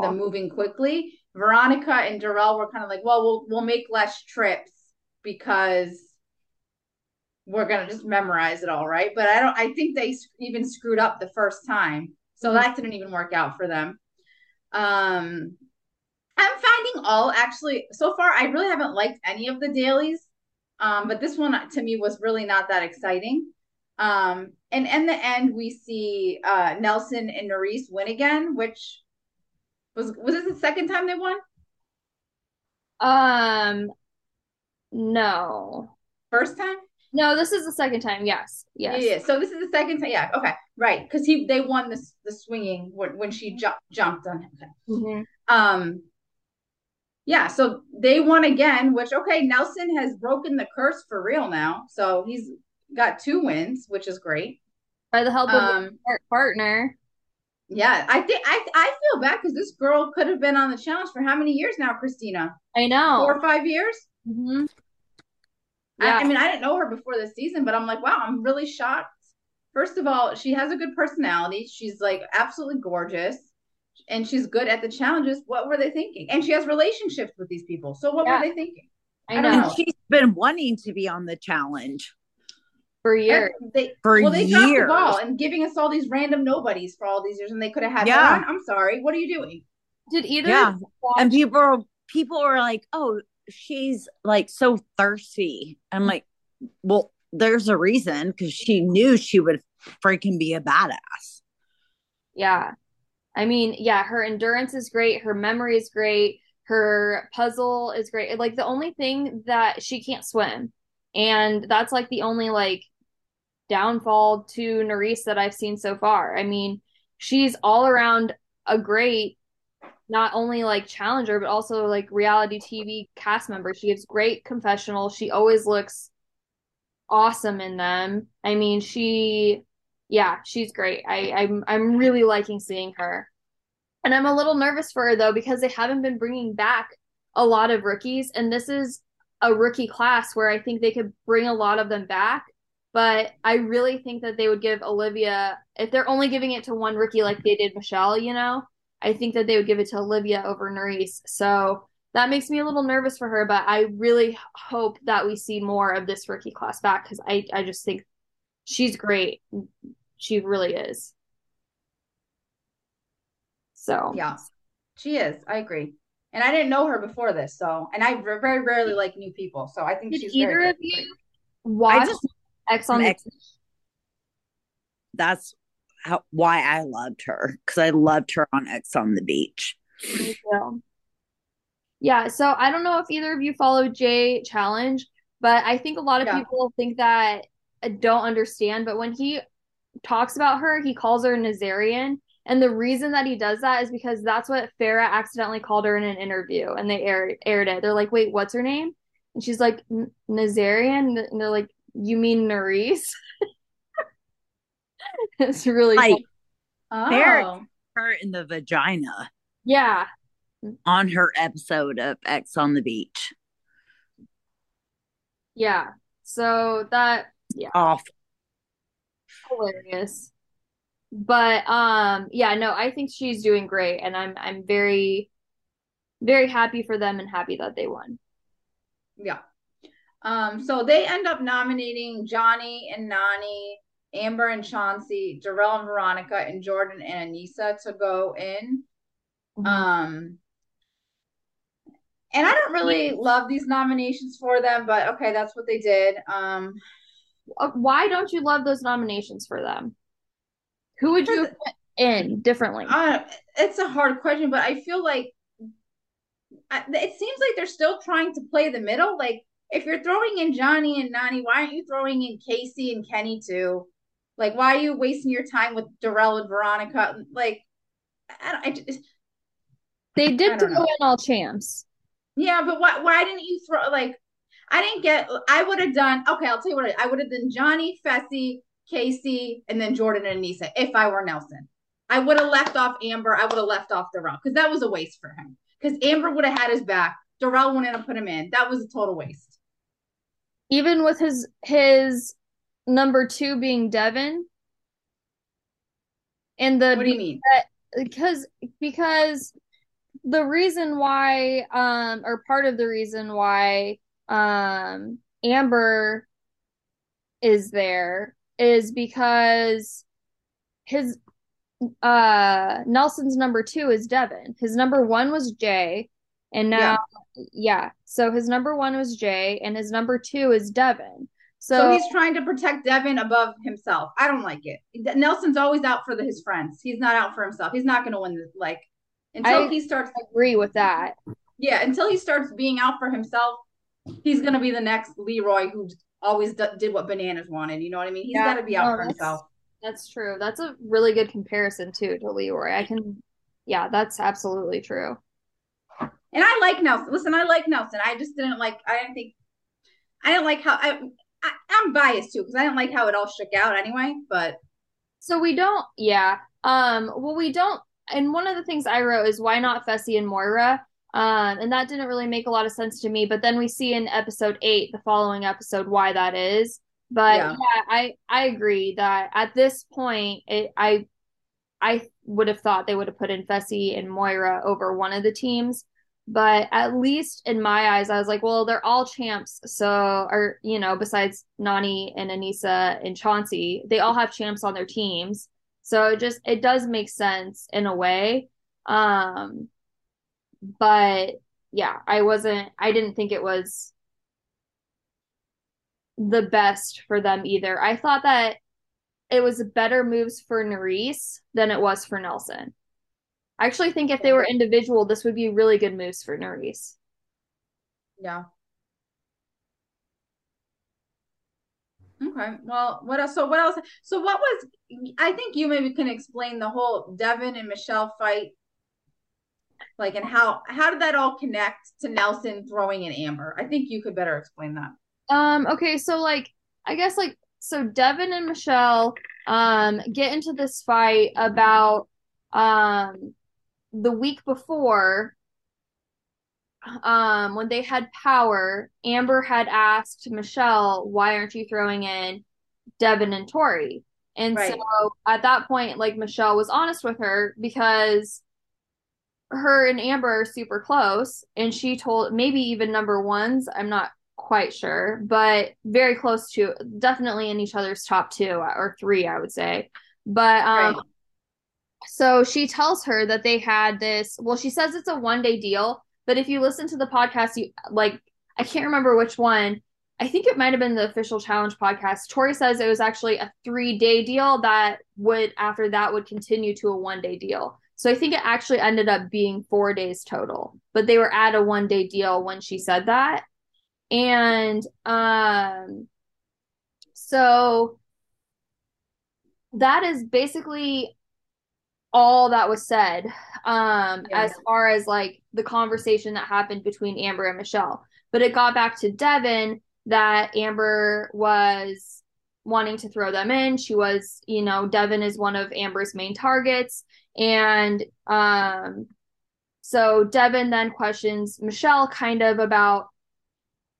the moving quickly. Veronica and Darrell were kind of like, well, we'll we'll make less trips because we're gonna just memorize it all, right? But I don't. I think they even screwed up the first time, so mm-hmm. that didn't even work out for them. Um, I'm finding all actually so far. I really haven't liked any of the dailies, um, but this one to me was really not that exciting. Um, and in the end, we see uh, Nelson and Nurys win again, which was was this the second time they won? Um, no. First time? No, this is the second time. Yes, yes. Yeah, yeah. So this is the second time. Yeah. Okay. Right. Because he they won this the swinging when, when she ju- jumped on him. Mm-hmm. Um. Yeah. So they won again. Which okay, Nelson has broken the curse for real now. So he's got two wins, which is great. By the help of um, partner. Yeah, I think I I feel bad because this girl could have been on the challenge for how many years now, Christina? I know, four or five years. Mm-hmm. Yeah. I, I mean, I didn't know her before this season, but I'm like, wow, I'm really shocked. First of all, she has a good personality. She's like absolutely gorgeous and she's good at the challenges. What were they thinking? And she has relationships with these people. So what yeah. were they thinking? I know. And she's been wanting to be on the challenge for years. They, for well, they years. dropped the ball and giving us all these random nobodies for all these years, and they could have had yeah. I'm sorry. What are you doing? Did either? Yeah. And people people are like, oh, she's like so thirsty. I'm like, well, there's a reason because she knew she would freaking be a badass. Yeah. I mean, yeah, her endurance is great. Her memory is great. Her puzzle is great. Like the only thing that she can't swim. And that's like the only like downfall to Nurys that I've seen so far. I mean, she's all around a great not only like challenger but also like reality TV cast member. She gives great confessional. She always looks awesome in them. I mean, she yeah, she's great. I I'm I'm really liking seeing her. And I'm a little nervous for her though because they haven't been bringing back a lot of rookies and this is a rookie class where I think they could bring a lot of them back. But I really think that they would give Olivia, if they're only giving it to one rookie like they did Michelle, you know, I think that they would give it to Olivia over Nurys. So that makes me a little nervous for her, but I really hope that we see more of this rookie class back because I, I just think she's great. She really is. So yeah, she is. I agree. And I didn't know her before this, so and I very rarely like new people, so I think Did she's either of you watch just, Ex on X. That's how why I loved her because I loved her on Ex on the Beach. Yeah, so I don't know if either of you follow Jay Challenge, but I think a lot of yeah. people think that uh, don't understand. But when he talks about her, he calls her Nazarian. And the reason that he does that is because that's what Farah accidentally called her in an interview and they aired, aired it. They're like, wait, what's her name? And she's like, Nazarian. And they're like, you mean Nurys? it's really like oh. her in the vagina. Yeah. On her episode of X on the Beach. Yeah. So that yeah. Awful. Hilarious. But um yeah, no, I think she's doing great and I'm I'm very very happy for them and happy that they won. Yeah. Um, so they end up nominating Johnny and Nany, Amber and Chauncey, Darrell and Veronica, and Jordan and Aneesa to go in. Mm-hmm. Um, and I don't really love these nominations for them, but okay, that's what they did. Um, uh, why don't you love those nominations for them? Who would you put in differently? Uh, it's a hard question, but I feel like it seems like they're still trying to play the middle. Like if you're throwing in Johnny and Nany, why aren't you throwing in Kaycee and Kenny too? Like, why are you wasting your time with Darrell and Veronica? Like, I, don't, I just, they did throw in all champs. Yeah, but why? Why didn't you throw like? I didn't get. I would have done. Okay, I'll tell you what. I, would have done Johnny, Fessy, Kaycee, and then Jordan and Aneesa if I were Nelson. I would have left off Amber. I would have left off Darrell because that was a waste for him. Because Amber would have had his back. Darrell wouldn't have put him in. That was a total waste. Even with his his number two being Devin. And the What do you mean? because because the reason why um or part of the reason why um Amber is there is because his uh Nelson's number two is Devin. His number one was Jay, and now yeah. So his number one was Jay, and his number two is Devin. So, So, he's trying to protect Devin above himself. I don't like it. Nelson's always out for the, his friends. He's not out for himself. He's not going to win this. Like until I- he starts, agree with that. yeah, until he starts being out for himself, he's going to be the next Leroy who always d- did what bananas wanted. You know what I mean? He's Yeah, got to be out no, for that's- himself. That's true. That's a really good comparison too to Leroy. I can, yeah, that's absolutely true. And I like Nelson. Listen, I like Nelson. I just didn't like. I didn't think. I didn't like how I. I I'm biased too because I didn't like how it all shook out anyway. But So we don't, yeah. Um, well, we don't, and one of the things I wrote is why not Fessy and Moira? Um, and that didn't really make a lot of sense to me. But then we see in episode eight, the following episode, why that is. But Yeah. yeah, I I agree that at this point, it, I I would have thought they would have put in Fessy and Moira over one of the teams. But at least in my eyes, I was like, well, they're all champs. So, or, you know, besides Nany and Aneesa and Chauncey, they all have champs on their teams. So it just, it does make sense in a way. Um, but yeah, I wasn't, I didn't think it was the best for them either. I thought that it was better moves for Nurys than it was for Nelson. I actually think if they were individual, this would be really good moves for Nurys. yeah. Okay. Well, what else? So what else? So what was? I think you maybe can explain the whole Devin and Michelle fight, like, and how how did that all connect to Nelson throwing in Amber? I think you could better explain that. Um, okay, so like I guess like so Devin and Michelle um get into this fight about um the week before um when they had power, Amber had asked Michelle, "Why aren't you throwing in Devin and Tori?" And Right. so at that point, like Michelle was honest with her because her and Amber are super close, and she told maybe even number ones. I'm not quite sure, but very close to definitely in each other's top two or three, I would say. But um, Right. So she tells her that they had this. Well, she says it's a one day deal, but if you listen to the podcast, you like I can't remember which one. I think it might have been the official challenge podcast. Tori says it was actually a three day deal that would after that would continue to a one day deal. So I think it actually ended up being four days total, but they were at a one day deal when she said that. And um so that is basically all that was said um Yeah. as far as like the conversation that happened between Amber and Michelle. But it got back to Devin that Amber was wanting to throw them in. She was, you know, Devin is one of Amber's main targets and um so Devin then questions Michelle kind of about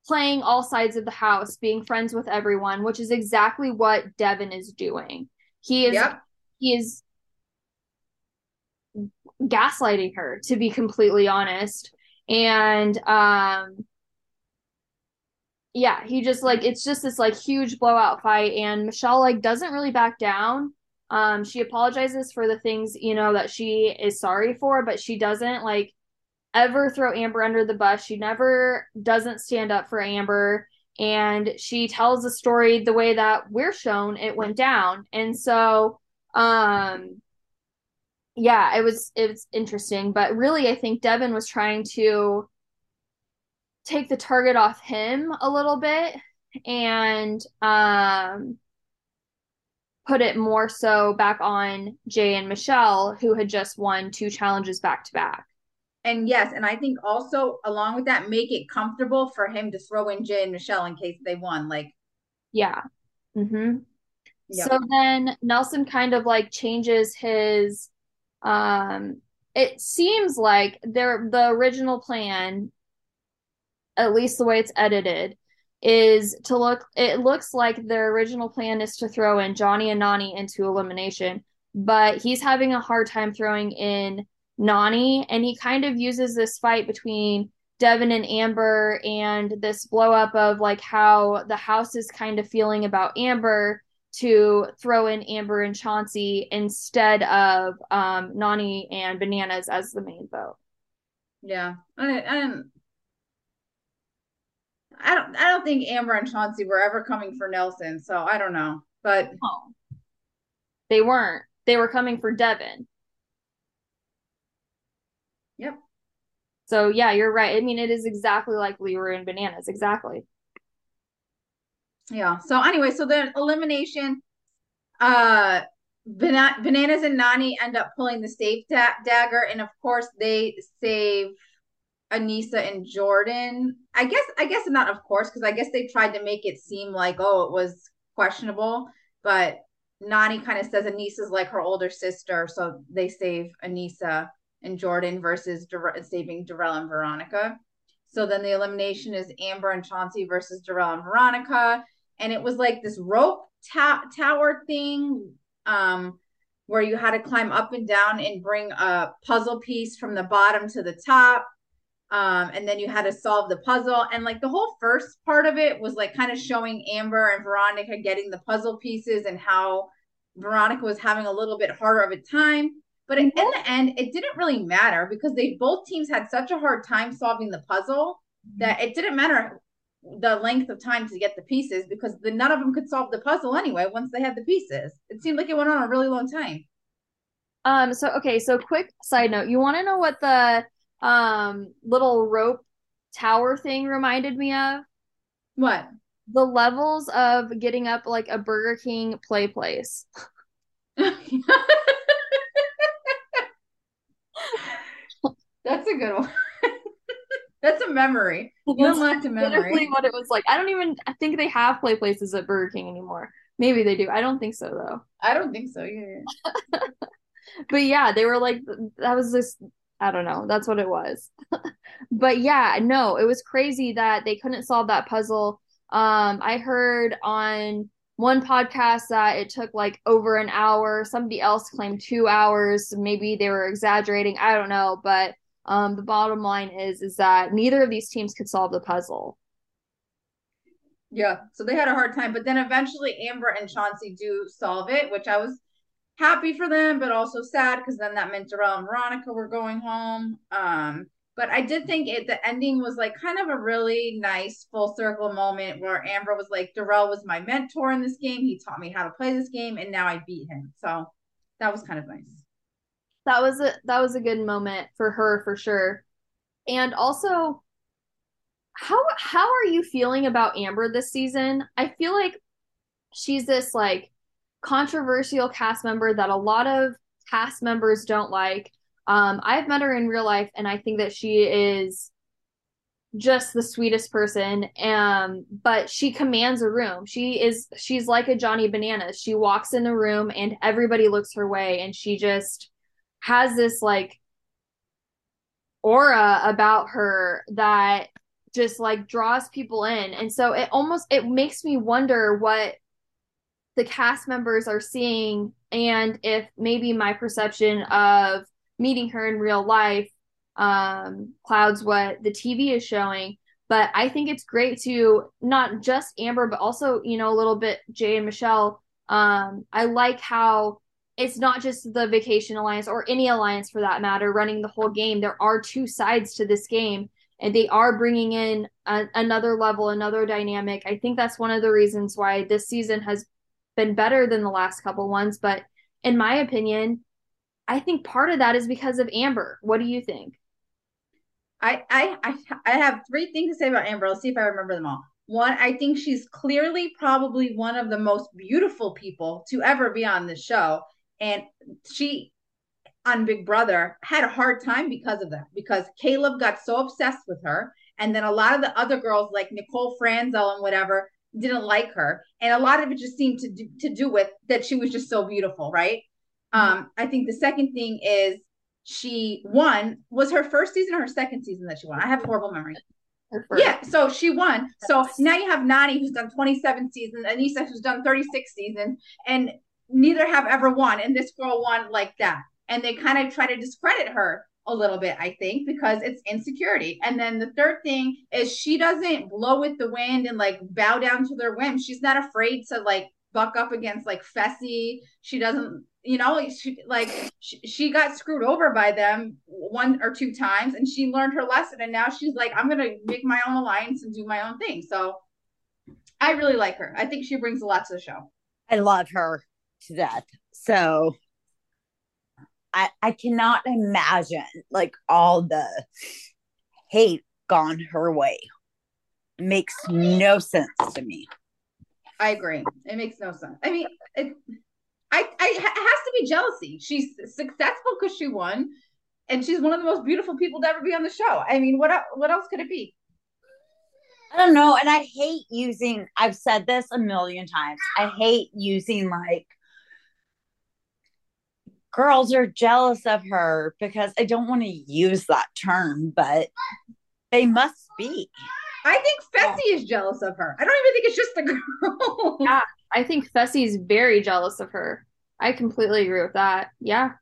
playing all sides of the house, being friends with everyone, which is exactly what Devin is doing. He is Yep. he is gaslighting her to be completely honest. And um yeah he just like it's just this like huge blowout fight. And michelle like doesn't really back down. Um she apologizes for the things you know that she is sorry for but she doesn't like ever throw amber under the bus. She never doesn't stand up for amber. And she tells the story the way that we're shown it went down. And so um yeah, it was it was interesting, but really I think Devin was trying to take the target off him a little bit and um put it more so back on Jay and Michelle who had just won two challenges back to back. And yes, and I think also along with that, make it comfortable for him to throw in Jay and Michelle in case they won. Like, Yeah. Mm-hmm. yeah, So then Nelson kind of like changes his Um, it seems like their the original plan, at least the way it's edited, is to look. It looks like their original plan is to throw in Johnny and Nany into elimination, but he's having a hard time throwing in Nany, and he kind of uses this fight between Devin and Amber and this blow up of like how the house is kind of feeling about Amber to throw in Amber and Chauncey instead of um, Nany and Bananas as the main vote. Yeah, I, I don't. I don't. I don't think Amber and Chauncey were ever coming for Nelson, so I don't know. But no, they weren't. They were coming for Devin. Yep. So yeah, you're right. I mean, it is exactly like Leroy and Bananas. Exactly. Yeah. So anyway, so the elimination, uh, Ban- Bananas and Nany end up pulling the safe da- dagger, and of course they save Aneesa and Jordan. I guess I guess not of course, because I guess they tried to make it seem like, oh, it was questionable, but Nany kind of says Aneesa's like her older sister, so they save Aneesa and Jordan versus Dar- saving Darrell and Veronica. So then the elimination is Amber and Chauncey versus Darrell and Veronica. And it was like this rope ta- tower thing um, where you had to climb up and down and bring a puzzle piece from the bottom to the top. Um, and then you had to solve the puzzle. And like the whole first part of it was like kind of showing Amber and Veronica getting the puzzle pieces and how Veronica was having a little bit harder of a time. But in, in the end, it didn't really matter because they both teams had such a hard time solving the puzzle that it didn't matter the length of time to get the pieces because the, none of them could solve the puzzle anyway once they had the pieces. It seemed like it went on a really long time. Um. So okay. So quick side note. You want to know what the um little rope tower thing reminded me of? What? The levels of getting up like a Burger King play place. That's a good one. That's a memory. You unlocked a memory. Literally what it was like. I don't even I think they have play places at Burger King anymore. Maybe they do. I don't think so though. I don't think so. Yeah. but yeah, they were like that was this I don't know. That's what it was. but yeah, no, it was crazy that they couldn't solve that puzzle. Um, I heard on one podcast that it took like over an hour. Somebody else claimed two hours. Maybe they were exaggerating. I don't know, but um, the bottom line is is that neither of these teams could solve the puzzle. Yeah, so they had a hard time, but then eventually Amber and Chauncey do solve it, which I was happy for them, but also sad because then that meant Darrell and Veronica were going home. Um, but I did think it the ending was like kind of a really nice full circle moment where Amber was like, Darrell was my mentor in this game. He taught me how to play this game, and now I beat him. So that was kind of nice that was a that was a good moment for her for sure. And also how how are you feeling about Amber this season? I feel like she's this like controversial cast member that a lot of cast members don't like. Um, I've met her in real life, and I think that she is just the sweetest person. Um, but she commands a room. She is she's like a Johnny Bananas. She walks in the room, and everybody looks her way, and she just has this like aura about her that just like draws people in. And so it almost it makes me wonder what the cast members are seeing and if maybe my perception of meeting her in real life um clouds what the TV is showing. But I think it's great to not just Amber but also you know a little bit Jay and Michelle. Um I like how it's not just the vacation alliance or any alliance for that matter running the whole game. There are two sides to this game and they are bringing in a, another level another dynamic. I think that's one of the reasons why this season has been better than the last couple ones but in my opinion i think part of that is because of amber. What do you think? I i i have three things to say about amber. Let's see if i remember them all. One i think she's clearly probably one of the most beautiful people to ever be on the show and she on Big Brother had a hard time because of that, because Caleb got so obsessed with her. And then a lot of the other girls, like Nicole Franzel and whatever, didn't like her. And a lot of it just seemed to do, to do with that she was just so beautiful, right? Um, I think the second thing is she won. Was her first season or her second season that she won? I have horrible memory. Yeah, so she won. So now you have Nany who's done 27 seasons, Aneesa who's done 36 seasons, and neither have ever won. And this girl won like that. And they kind of try to discredit her a little bit, I think, because it's insecurity. And then the third thing is she doesn't blow with the wind and like bow down to their whim. She's not afraid to like buck up against like Fessy. She doesn't, you know, she, like she, she got screwed over by them one or two times and she learned her lesson. And now she's like, I'm going to make my own alliance and do my own thing. So I really like her. I think she brings a lot to the show. I love her to death. So I I cannot imagine like all the hate gone her way. It makes no sense to me. I agree. It makes no sense. I mean, it, I, I it has to be jealousy. She's successful because she won, and she's one of the most beautiful people to ever be on the show. I mean, what what else could it be? I don't know, and I hate using. I've said this a million times. I hate using like girls are jealous of her because I don't want to use that term, but they must be. I think Fessy yeah. is jealous of her. I don't even think it's just the girl. yeah, I think Fessy's very jealous of her. I completely agree with that. Yeah.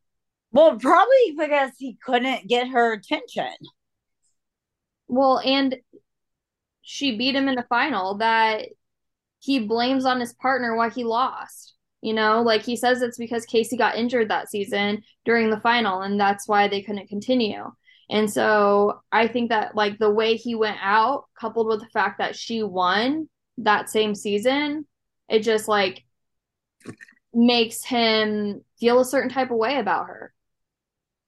Well, probably because he couldn't get her attention. Well, and she beat him in the final that he blames on his partner why he lost. You know, like he says it's because Kaycee got injured that season during the final, and that's why they couldn't continue. And so I think that like the way he went out, coupled with the fact that she won that same season, it just like makes him feel a certain type of way about her.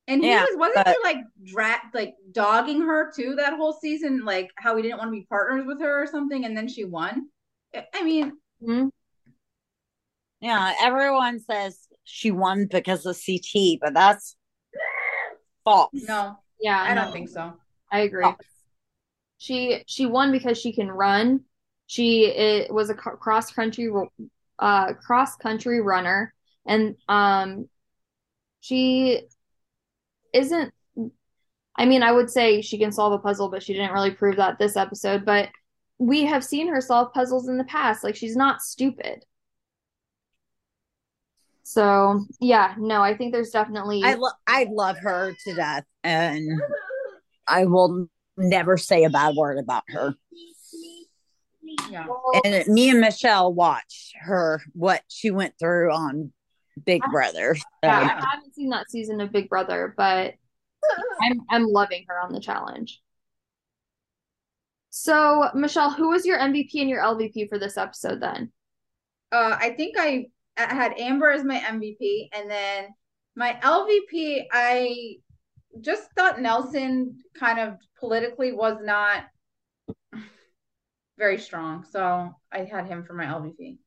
And he yeah, was wasn't but... he like dra- like dogging her too that whole season, like how he didn't want to be partners with her or something, and then she won. I mean, mm-hmm. Yeah, everyone says she won because of CT, but that's false. No. Yeah, I no. don't think so. I agree. False. She she won because she can run. She it was a cross country uh cross country runner and um she isn't I mean, I would say she can solve a puzzle, but she didn't really prove that this episode, but we have seen her solve puzzles in the past. Like she's not stupid. So yeah, no, I think there's definitely I lo- I love her to death, and I will never say a bad word about her. Yeah. And me and Michelle watched her what she went through on Big Brother. So. Yeah, I haven't seen that season of Big Brother, but I'm I'm loving her on the challenge. So, Michelle, who was your MVP and your LVP for this episode then? Uh, I think I I had Amber as my MVP, and then my LVP, I just thought Nelson kind of politically was not very strong, so I had him for my LVP.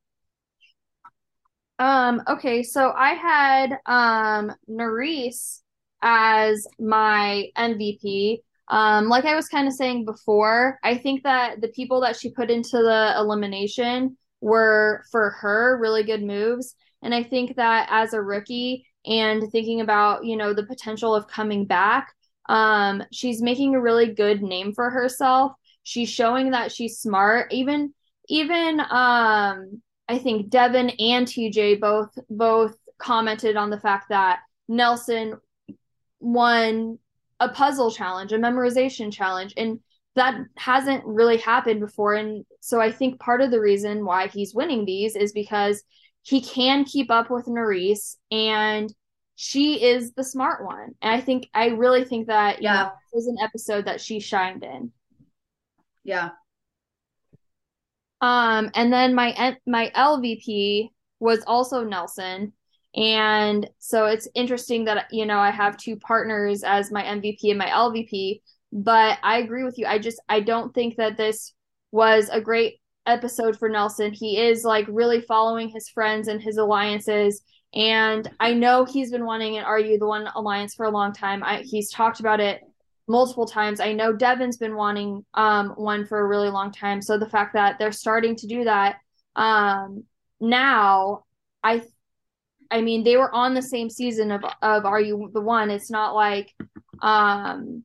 Um, okay, so I had um Nurys as my MVP. Um, like I was kind of saying before, I think that the people that she put into the elimination were for her really good moves. And I think that as a rookie and thinking about, you know, the potential of coming back, um, she's making a really good name for herself. She's showing that she's smart. Even even um I think Devin and TJ both both commented on the fact that Nelson won a puzzle challenge, a memorization challenge, and that hasn't really happened before. And so I think part of the reason why he's winning these is because he can keep up with Nurys and she is the smart one. And I think, I really think that, yeah, know, was an episode that she shined in. Yeah. Um, and then my, my LVP was also Nelson. And so it's interesting that, you know, I have two partners as my MVP and my LVP but I agree with you. I just I don't think that this was a great episode for Nelson. He is like really following his friends and his alliances. And I know he's been wanting an Are You the One alliance for a long time. I, he's talked about it multiple times. I know Devin's been wanting um, one for a really long time. So the fact that they're starting to do that um, now, I I mean, they were on the same season of of Are You the One? It's not like um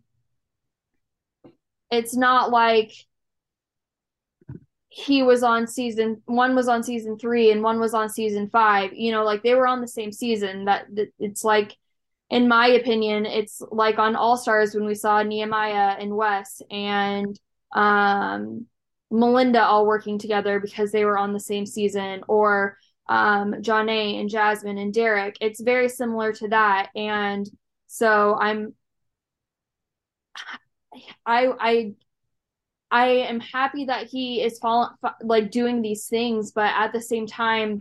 it's not like he was on season one was on season three and one was on season five you know like they were on the same season that, it's like in my opinion it's like on all stars when we saw nehemiah and wes and um melinda all working together because they were on the same season or um jonna and jasmine and derek. It's very similar to that. And so i'm i i I am happy that he is following, like doing these things, but at the same time,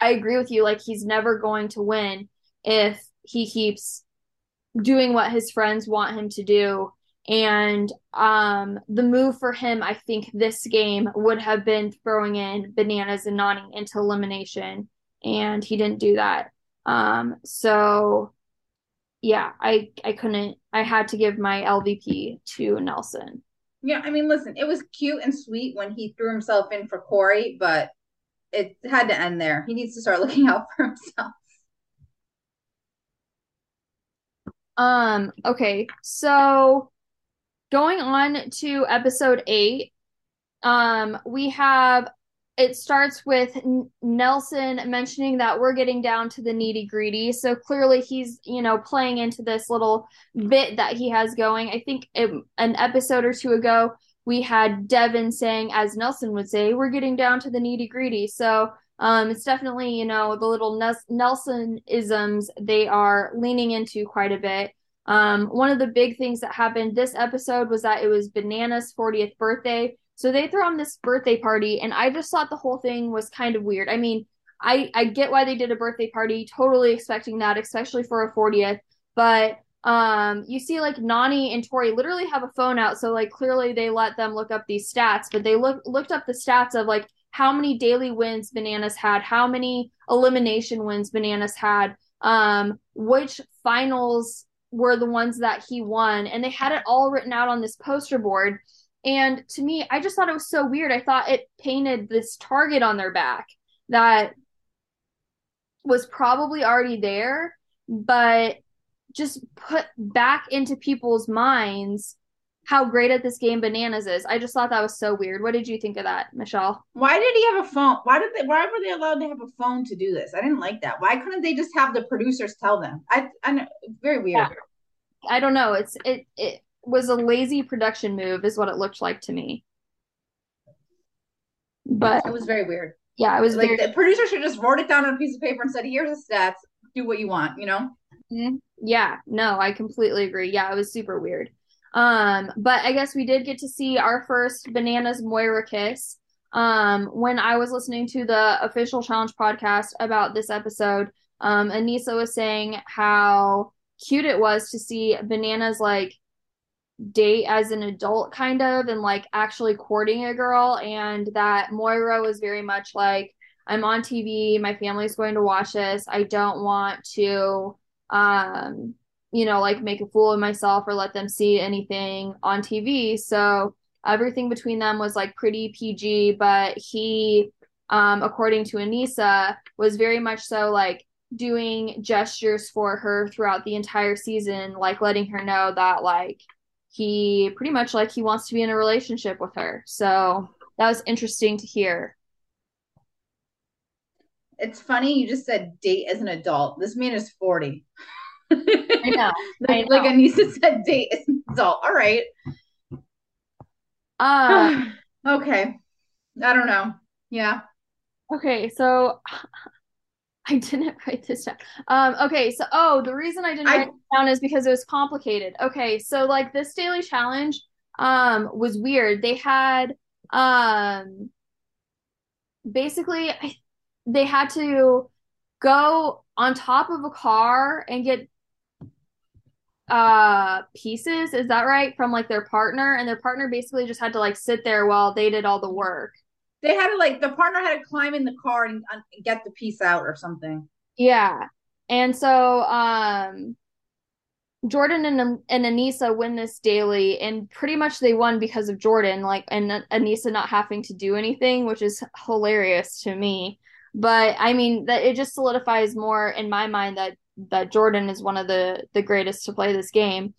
I agree with you. Like he's never going to win if he keeps doing what his friends want him to do. And um, the move for him, I think, this game would have been throwing in bananas and Nany into elimination, and he didn't do that. Um, so yeah, I I couldn't. I had to give my LVP to Nelson. Yeah, I mean, listen, it was cute and sweet when he threw himself in for Cory, but it had to end there. He needs to start looking out for himself. Um, okay. So going on to episode 8, um we have it starts with Nelson mentioning that we're getting down to the nitty gritty. So clearly he's, you know, playing into this little bit that he has going. I think it, an episode or two ago, we had Devin saying, as Nelson would say, we're getting down to the nitty gritty. So um, it's definitely, you know, the little Nelson isms they are leaning into quite a bit. Um, one of the big things that happened this episode was that it was Banana's 40th birthday. So they throw him this birthday party, and I just thought the whole thing was kind of weird. I mean, I I get why they did a birthday party, totally expecting that, especially for a 40th. But um, you see, like Nany and Tori literally have a phone out, so like clearly they let them look up these stats. But they look looked up the stats of like how many daily wins Bananas had, how many elimination wins Bananas had, um, which finals were the ones that he won, and they had it all written out on this poster board. And to me, I just thought it was so weird. I thought it painted this target on their back that was probably already there, but just put back into people's minds how great at this game bananas is. I just thought that was so weird. What did you think of that, Michelle? Why did he have a phone? Why did they why were they allowed to have a phone to do this? I didn't like that. Why couldn't they just have the producers tell them? I I know very weird. Yeah. I don't know. It's it it was a lazy production move, is what it looked like to me. But it was very weird. Yeah, it was like very... the producer should just wrote it down on a piece of paper and said, "Here's the stats. Do what you want." You know. Mm-hmm. Yeah. No, I completely agree. Yeah, it was super weird. Um, but I guess we did get to see our first bananas Moira kiss. Um, when I was listening to the official challenge podcast about this episode, um, Aneesa was saying how cute it was to see bananas like date as an adult kind of and like actually courting a girl and that Moira was very much like I'm on TV, my family's going to watch this. I don't want to um you know like make a fool of myself or let them see anything on TV. So everything between them was like pretty PG, but he um according to Aneesa was very much so like doing gestures for her throughout the entire season like letting her know that like he pretty much like he wants to be in a relationship with her. So that was interesting to hear. It's funny you just said date as an adult. This man is 40. I know. like, I know. like Aneesa said date as an adult. All right. Uh okay. I don't know. Yeah. Okay, so I didn't write this down. Um, okay, so oh, the reason I didn't I, write it down is because it was complicated. Okay, so like this daily challenge um was weird. They had um basically they had to go on top of a car and get uh pieces is that right from like their partner and their partner basically just had to like sit there while they did all the work they had to like the partner had to climb in the car and, get the piece out or something. Yeah, and so um, Jordan and and Aneesa win this daily, and pretty much they won because of Jordan, like and Aneesa not having to do anything, which is hilarious to me. But I mean that it just solidifies more in my mind that that Jordan is one of the the greatest to play this game.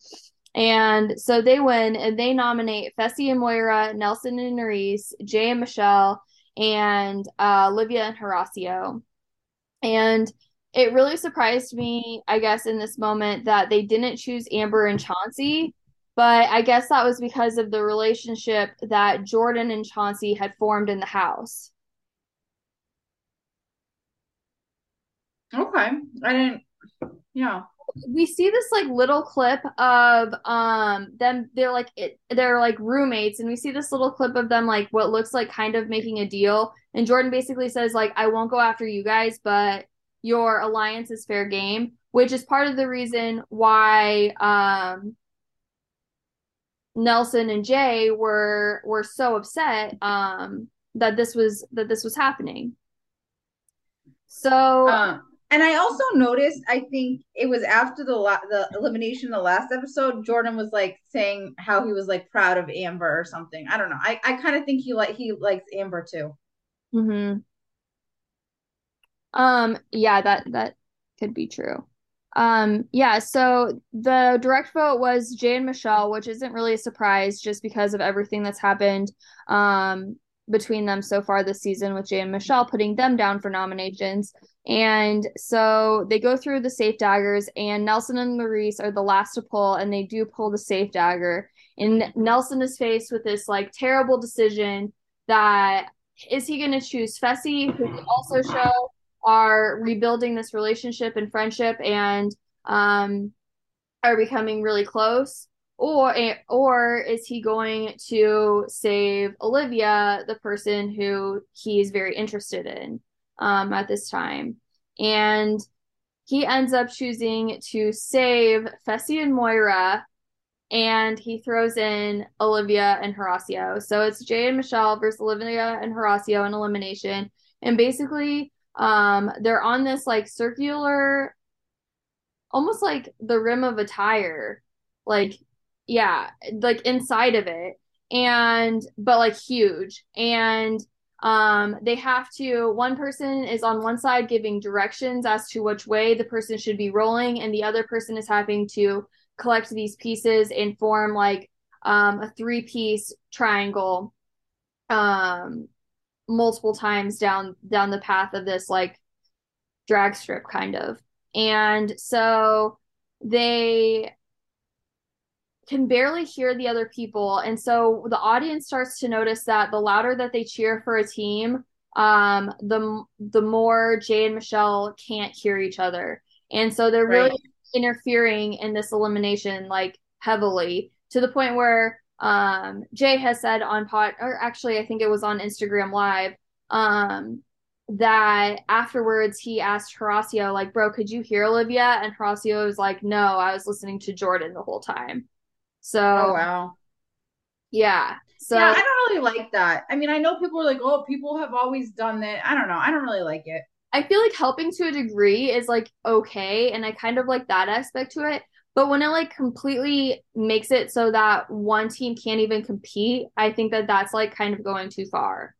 And so they win and they nominate Fessy and Moira, Nelson and Nurys, Jay and Michelle, and uh, Olivia and Horacio. And it really surprised me, I guess, in this moment that they didn't choose Amber and Chauncey. But I guess that was because of the relationship that Jordan and Chauncey had formed in the house. Okay. I didn't, yeah we see this like little clip of um them they're like it, they're like roommates and we see this little clip of them like what looks like kind of making a deal and Jordan basically says like I won't go after you guys but your alliance is fair game which is part of the reason why um Nelson and Jay were were so upset um that this was that this was happening. So uh, and I also noticed, I think it was after the la- the elimination the last episode, Jordan was like saying how he was like proud of Amber or something. I don't know. I, I kind of think he like he likes Amber too. Mm-hmm. Um, yeah, that that could be true. Um, yeah, so the direct vote was Jay and Michelle, which isn't really a surprise just because of everything that's happened um between them so far this season with Jay and Michelle putting them down for nominations. And so they go through the safe daggers, and Nelson and Nurys are the last to pull, and they do pull the safe dagger. And Nelson is faced with this like terrible decision that is he going to choose Fessy, who also show are rebuilding this relationship and friendship and um, are becoming really close, or or is he going to save Olivia, the person who he's very interested in? Um, at this time. And he ends up choosing to save Fessy and Moriah, and he throws in Olivia and Horacio. So it's Jay and Michelle versus Olivia and Horacio in elimination. And basically, um, they're on this like circular, almost like the rim of a tire, like yeah, like inside of it, and but like huge. And um, they have to, one person is on one side giving directions as to which way the person should be rolling, and the other person is having to collect these pieces and form like um, a three piece triangle um, multiple times down down the path of this like drag strip kind of. And so they can barely hear the other people. And so the audience starts to notice that the louder that they cheer for a team, um, the the more Jay and Michelle can't hear each other. And so they're really interfering in this elimination like heavily to the point where um, Jay has said on pot or actually I think it was on Instagram live um, that afterwards he asked Horacio like bro could you hear Olivia and Horacio was like no I was listening to Jordan the whole time so oh, wow. Yeah. So yeah, I don't really like that. I mean, I know people are like, oh, people have always done that. I don't know. I don't really like it. I feel like helping to a degree is like okay, and I kind of like that aspect to it. But when it like completely makes it so that one team can't even compete, I think that that's like kind of going too far.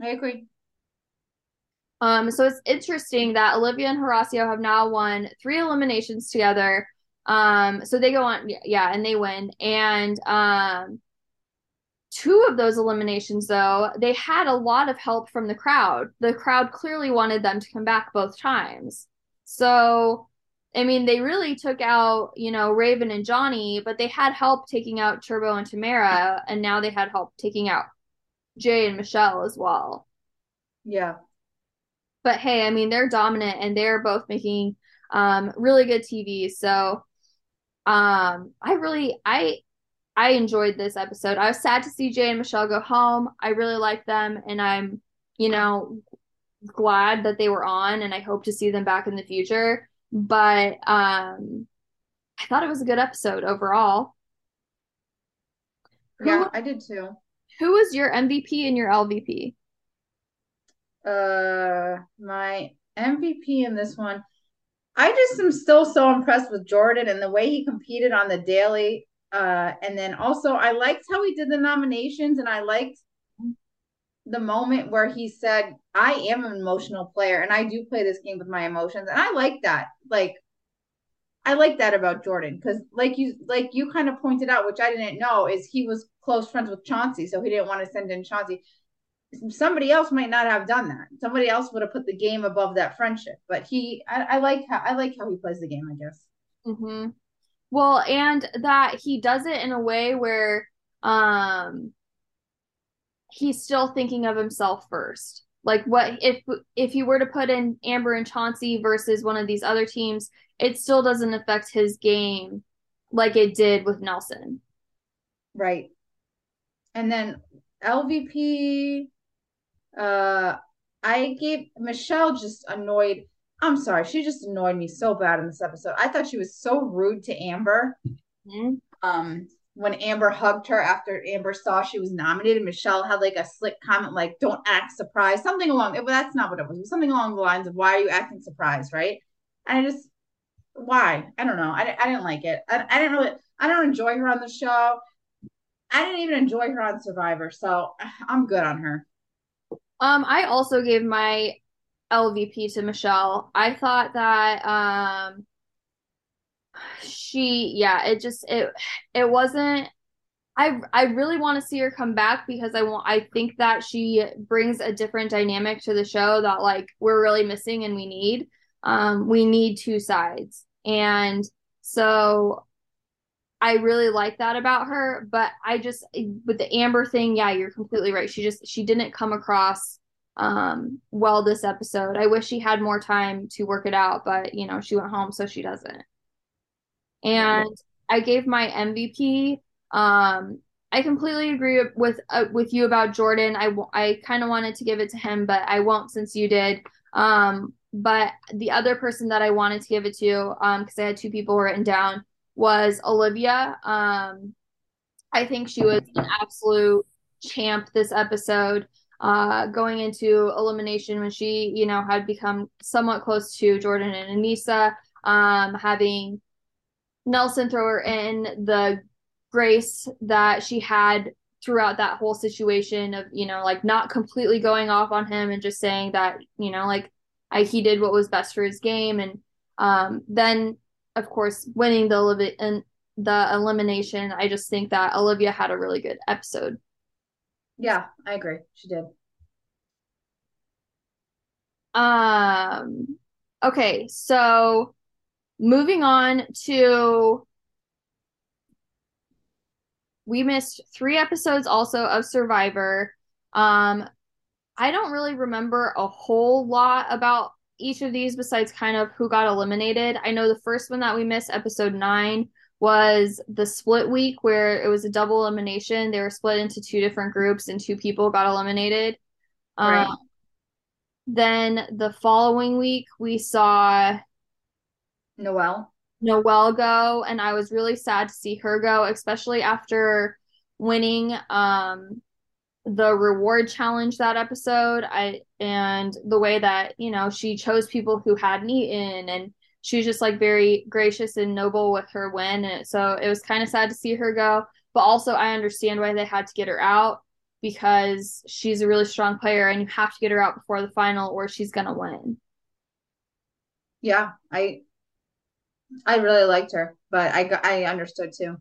I agree. Um, so it's interesting that Olivia and Horacio have now won three eliminations together. Um, so they go on, yeah, and they win. And um, two of those eliminations, though, they had a lot of help from the crowd. The crowd clearly wanted them to come back both times. So, I mean, they really took out, you know, Ravyn and Johnny, but they had help taking out Turbo and Tamara, and now they had help taking out Jay and Michelle as well. Yeah. But hey, I mean, they're dominant and they're both making um, really good TV. So um, I really I I enjoyed this episode. I was sad to see Jay and Michelle go home. I really like them and I'm, you know, glad that they were on and I hope to see them back in the future. But um I thought it was a good episode overall. Yeah, who, I did too. Who was your MVP and your LVP? Uh my MVP in this one I just am still so impressed with Jordan and the way he competed on the daily. Uh, and then also, I liked how he did the nominations, and I liked the moment where he said, I am an emotional player and I do play this game with my emotions. And I like that. Like, I like that about Jordan because, like you, like you kind of pointed out, which I didn't know, is he was close friends with Chauncey, so he didn't want to send in Chauncey. Somebody else might not have done that. Somebody else would have put the game above that friendship. But he, I, I like how I like how he plays the game. I guess. Mm-hmm. Well, and that he does it in a way where, um, he's still thinking of himself first. Like what if if you were to put in Amber and Chauncey versus one of these other teams, it still doesn't affect his game like it did with Nelson. Right. And then LVP uh I gave Michelle just annoyed. I'm sorry, she just annoyed me so bad in this episode. I thought she was so rude to Amber. Mm-hmm. Um when Amber hugged her after Amber saw she was nominated, Michelle had like a slick comment like, "Don't act surprised," something along. But that's not what it was. It was something along the lines of, "Why are you acting surprised?" Right? And I just, why? I don't know. I, I didn't like it. I, I didn't really. I don't enjoy her on the show. I didn't even enjoy her on Survivor, so I'm good on her. Um, I also gave my LVP to Michelle. I thought that um she yeah it just it it wasn't I I really want to see her come back because I want I think that she brings a different dynamic to the show that like we're really missing and we need. Um we need two sides. And so I really like that about her, but I just with the Amber thing, yeah, you're completely right. She just she didn't come across um well this episode. I wish she had more time to work it out, but you know, she went home so she doesn't and I gave my MVP. Um, I completely agree with uh, with you about Jordan. I I kind of wanted to give it to him, but I won't since you did. Um, but the other person that I wanted to give it to, um, because I had two people written down, was Olivia. Um, I think she was an absolute champ this episode. Uh, going into elimination when she, you know, had become somewhat close to Jordan and Aneesa, um, having Nelson throw her in, the grace that she had throughout that whole situation of, you know, like not completely going off on him and just saying that, you know, like I, he did what was best for his game. And um, then, of course, winning the, and the elimination, I just think that Olivia had a really good episode. Yeah, I agree. She did. Um, okay, so moving on to we missed three episodes also of Survivor. Um, I don't really remember a whole lot about each of these besides kind of who got eliminated. I know the first one that we missed, episode nine, was the split week where it was a double elimination. They were split into two different groups and two people got eliminated. Right. Um, then the following week, we saw Noelle. Noelle go, and I was really sad to see her go, especially after winning um the reward challenge that episode. I and the way that, you know, she chose people who hadn't eaten and she was just like very gracious and noble with her win. And so it was kind of sad to see her go. But also I understand why they had to get her out because she's a really strong player and you have to get her out before the final or she's gonna win. Yeah, I I really liked her, but I I understood too.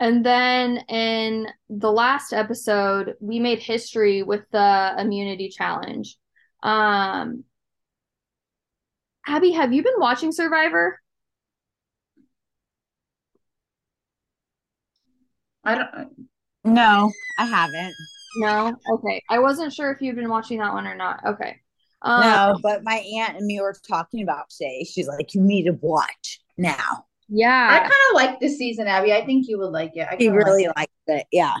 And then in the last episode, we made history with the immunity challenge. Um, Abby, have you been watching Survivor? I don't. No, I haven't. No. Okay. I wasn't sure if you'd been watching that one or not. Okay. Um, no, but my aunt and me were talking about today. She's like, you need to watch now. Yeah. I kind of like this season, Abby. I think you would like it. I really like liked it. Yeah.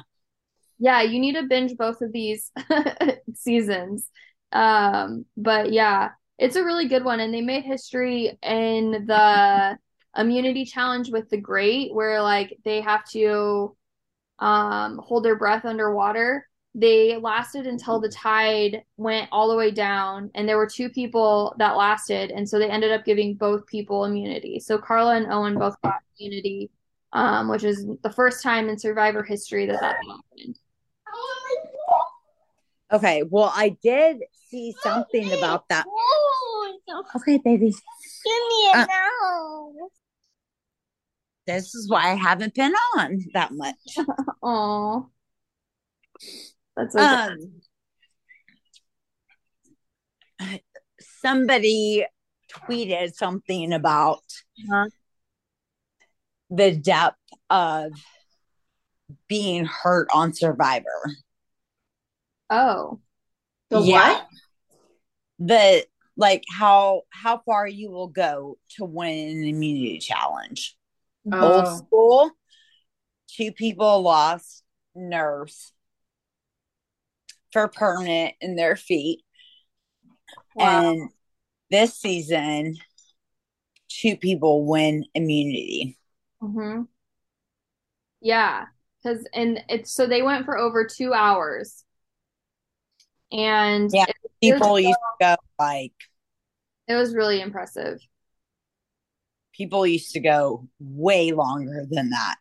Yeah, you need to binge both of these seasons. Um, but yeah, it's a really good one. And they made history in the immunity challenge with the great, where like they have to um hold their breath underwater they lasted until the tide went all the way down and there were two people that lasted and so they ended up giving both people immunity so Karla and owen both got immunity um, which is the first time in survivor history that that happened Okay, well, I did see something about that. Okay, baby. Give me a Uh. This is why I haven't been on that much. Oh, that's. Um, somebody tweeted something about Huh? the depth of being hurt on Survivor. oh, The Yeah. what? The like how how far you will go to win an immunity challenge. Oh. Old school, two people lost nerves for permanent in their feet. wow. And this season, two people win immunity. hmm Yeah, because and it's so they went for over two hours, and Yeah. People used to go like it was really impressive. people used to go way longer than that.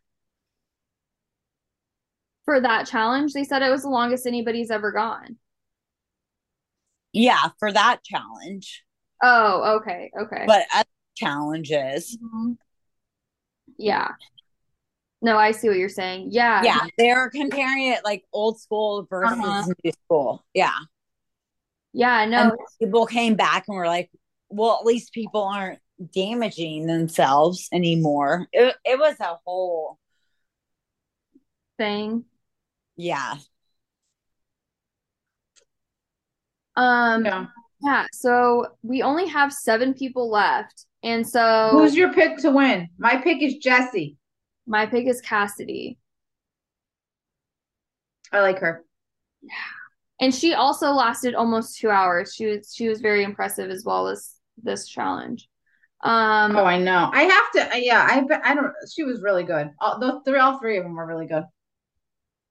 For that challenge, they said it was the longest anybody's ever gone. Yeah, for that challenge. Oh, okay, okay. But other challenges, Mhm. Yeah. No, I see what you're saying. Yeah. yeah, they're comparing it like old school versus Uh-huh. new school. Yeah. Yeah, And no. people came back and were like, well, at least people aren't damaging themselves anymore. It, it was a whole, Thing. Yeah. Um, Yeah. yeah, so we only have seven people left. And so Who's your pick to win? My pick is Jesse. my pick is Cassidy. I like her. Yeah. And she also lasted almost two hours. She was she was very impressive as well as this challenge. Um, Oh, I know. I have to. Yeah, I. bet- I don't. She was really good. All the three, all three of them were really good.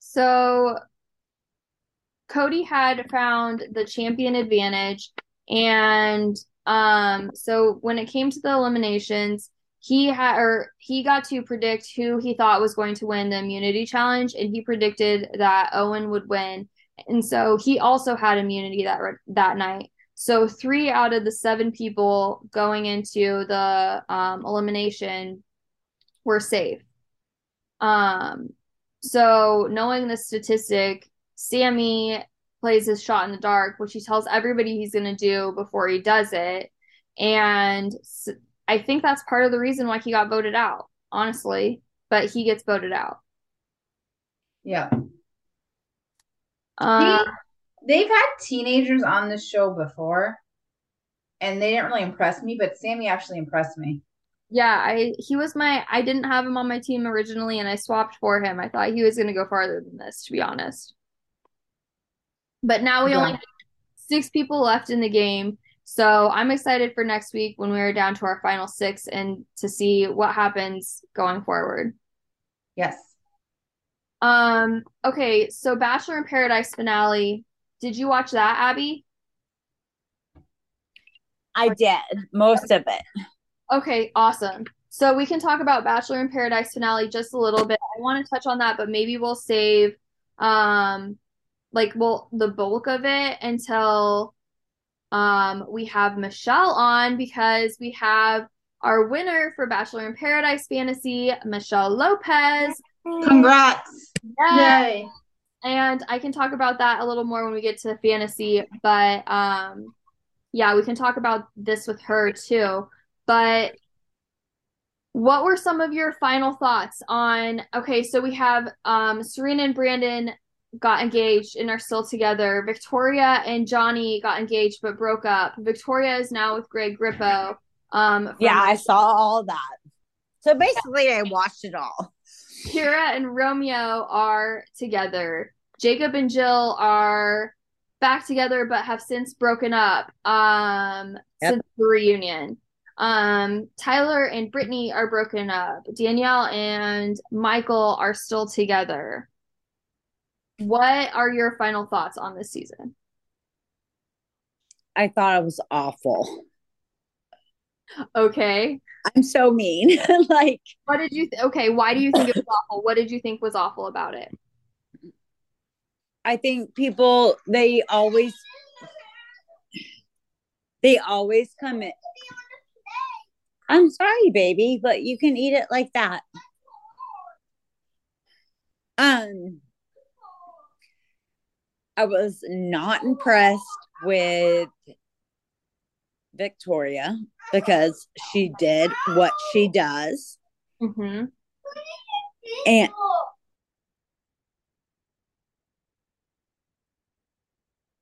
So Cody had found the champion advantage, and um, so when it came to the eliminations, he had or he got to predict who he thought was going to win the immunity challenge, and he predicted that Owen would win, and so he also had immunity that that night. So three out of the seven people going into the um, elimination were safe. Um, so knowing the statistic, Sami plays his shot in the dark, which he tells everybody he's going to do before he does it. And I think that's part of the reason why he got voted out, honestly. But he gets voted out. Yeah. Uh, They've had teenagers on this show before, and they didn't really impress me. But Sami actually impressed me. Yeah, I he was my I didn't have him on my team originally, and I swapped for him. I thought he was going to go farther than this, to be honest. But now we Yeah. only have six people left in the game. So I'm excited for next week when we're down to our final six and to see what happens going forward. Yes. Um, okay, so Bachelor in Paradise finale. Did you watch that, Abby? I did most of it. Okay, awesome. So we can talk about Bachelor in Paradise finale just a little bit. I want to touch on that, but maybe we'll save um like well the bulk of it until um we have Michelle on because we have our winner for Bachelor in Paradise Fantasy, Michelle Lopez. Congrats. Yeah. Yay. And I can talk about that a little more when we get to fantasy, but um yeah, we can talk about this with her too. But what were some of your final thoughts on okay, so we have um Serene and Brandon got engaged and are still together. Victoria and Johnny got engaged but broke up. Victoria is now with Greg Grippo. Um Yeah, I saw all that. So basically, I watched it all. Kira and Romeo are together. Jacob and Jill are back together but have since broken up um Yep. since the reunion. Um Tyler and Brittany are broken up. Danielle and Michael are still together. What are your final thoughts on this season? I thought it was awful. Okay. I'm so mean. like, What did you th- okay, why do you think it was awful? What did you think was awful about it? I think people they always they always come in. I'm sorry, baby, but you can eat it like that. Um, I was not impressed with Victoria because she did what she does. Mm-hmm. And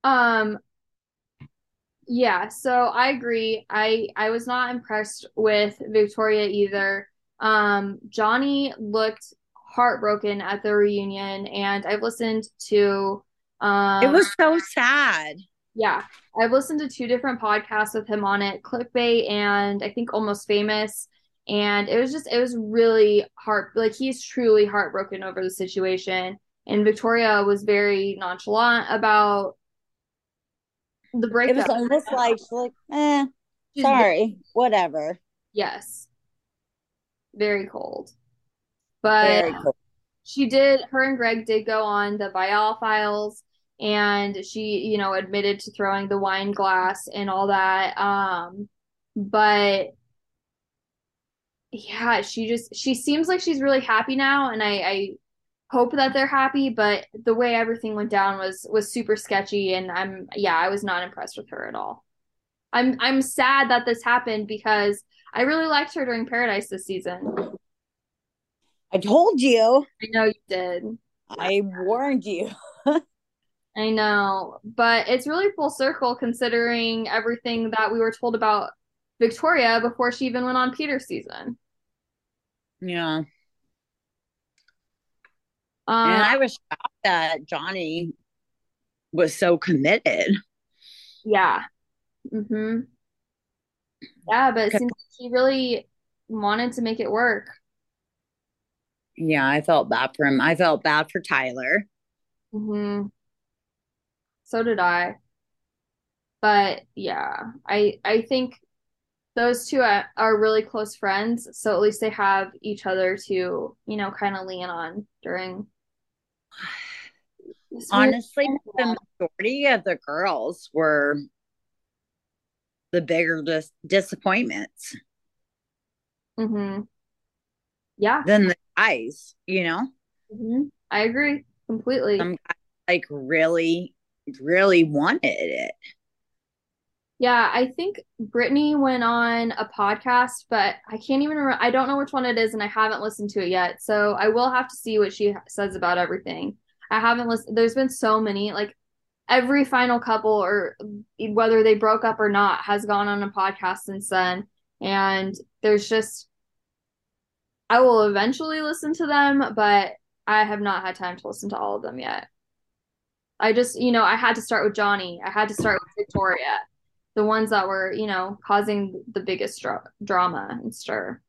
Um, yeah, so I agree. I I was not impressed with Victoria either. Um, Johnny looked heartbroken at the reunion, and I've listened to um it was so sad. yeah, I've listened to two different podcasts with him on it, Clickbait and I think Almost Famous. And it was just, it was really heart, like he's truly heartbroken over the situation. And Victoria was very nonchalant about the It was almost like like, eh, sorry, whatever. Yes. Very cold. But Very cool. she did, her and Greg did go on the Viall Files and she, you know, admitted to throwing the wine glass and all that. Um, but yeah, she just, she seems like she's really happy now and I, I hope that they're happy, but the way everything went down was, was super sketchy and I'm, yeah, I was not impressed with her at all. I'm, I'm sad that this happened because I really liked her during Paradise this season. I told you. I know you did. I warned you. I know, but it's really full circle considering everything that we were told about Victoria before she even went on Peter's season. Yeah. Um, and I was shocked that Johnny was so committed. yeah. hmm Yeah, but it seems like he really wanted to make it work. Yeah, I felt bad for him. I felt bad for Tyler. hmm So did I. But yeah, I I think those two are, really close friends, so at least they have each other to, you know, kind of lean on during Honestly, the majority of the girls were the bigger dis- disappointments hmm Yeah, than the guys, you know? hmm I agree completely. Some guys like really, really wanted it. Yeah, I think Brittany went on a podcast, but I can't even remember. I don't know which one it is, and I haven't listened to it yet. So I will have to see what she says about everything. I haven't listened. There's been so many, like every final couple, or whether they broke up or not, has gone on a podcast since then. And there's just, I will eventually listen to them, but I have not had time to listen to all of them yet. I just, you know, I had to start with Johnny. I had to start with Victoria, the ones that were, you know, causing the biggest dra- drama and stir.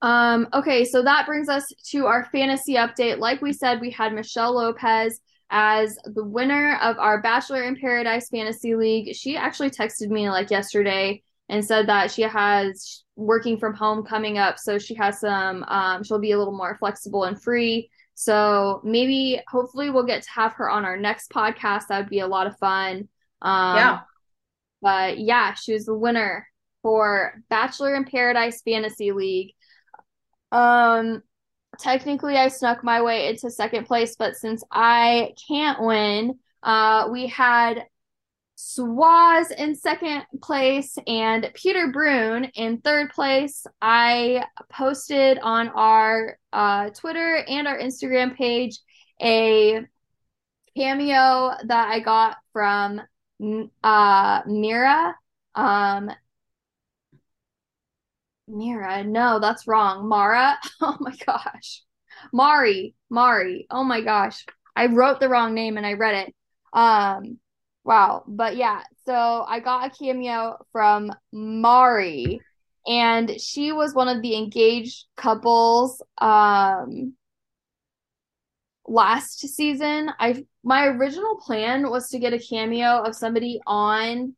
Um, okay, so that brings us to our fantasy update. Like we said, we had Michelle Lopez as the winner of our Bachelor in Paradise Fantasy League. She actually texted me like yesterday and said that she has working from home coming up, so she has some um she'll be a little more flexible and free. So maybe hopefully we'll get to have her on our next podcast. That would be a lot of fun. Um yeah. but yeah, she was the winner for Bachelor in Paradise Fantasy League. Um, technically, I snuck my way into second place, but since I can't win, uh, we had Swaz in second place and Peter Brune in third place. I posted on our uh, Twitter and our Instagram page a cameo that I got from uh, Mira. Um, Mira, no, that's wrong. Mara. Oh my gosh. Mari, Mari. Oh my gosh. I wrote the wrong name and I read it. Um, wow. But yeah, so I got a cameo from Mari and she was one of the engaged couples um last season. I my original plan was to get a cameo of somebody on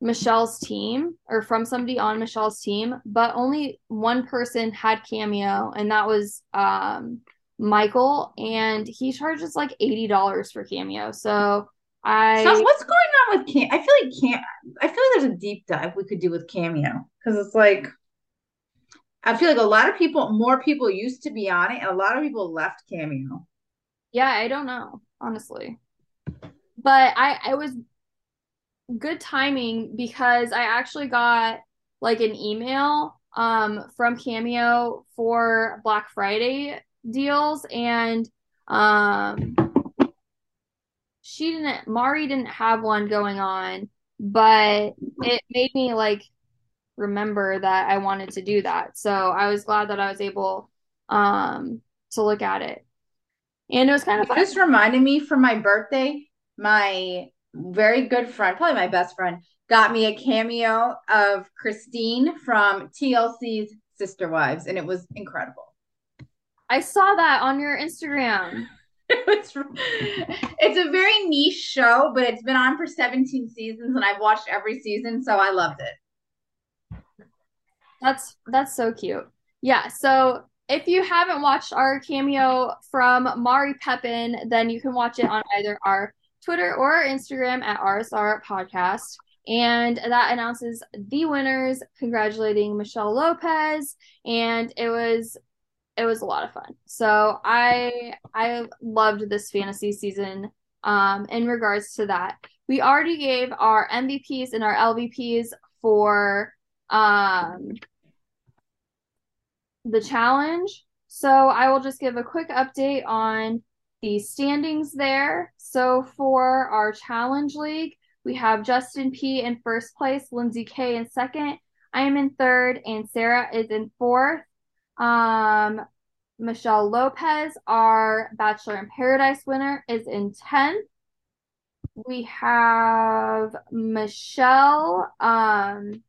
Michelle's team or from somebody on Michelle's team, but only one person had cameo, and that was um, Michael, and he charges like $80 for Cameo. So I So what's going on with Cam? I feel like Cam. I feel like there's a deep dive we could do with Cameo because it's like I feel like a lot of people, more people used to be on it, and a lot of people left Cameo. Yeah, I don't know, honestly. But I it was good timing because I actually got like an email um from Cameo for Black Friday deals and um she didn't Mari didn't have one going on, but it made me like remember that I wanted to do that. So I was glad that I was able um to look at it. And it was kind of It fun. just reminded me for my birthday, my very good friend, probably my best friend, got me a cameo of Christine from TLC's Sister Wives, and it was incredible. I saw that on your Instagram. It's it's a very niche show, but it's been on for 17 seasons, and I've watched every season, so I loved it. That's that's so cute. Yeah, so if you haven't watched our cameo from Mari Pepin, then you can watch it on either our Twitter or our Instagram at RSR Podcast. And that announces the winners, congratulating Michelle Lopez. And it was it was a lot of fun. So I I loved this fantasy season um in regards to that. We already gave our MVPs and our LVPs for um the challenge. So I will just give a quick update on the standings there. So for our challenge league, we have Justin P in first place, Lindsay K in second, I am in third, and Sarah is in fourth. Um, Michelle Lopez, our Bachelor in Paradise winner, is in 10th. We have Michelle, um,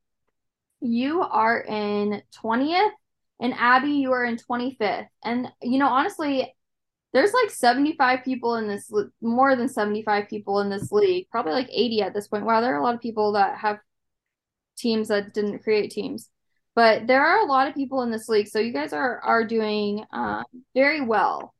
you are in 20th, and Abby, you are in 25th. And, you know, honestly, there's like 75 people in this, more than 75 people in this league, probably like 80 at this point. Wow, there are a lot of people that have teams that didn't create teams. But there are a lot of people in this league, so you guys are are doing uh, very well.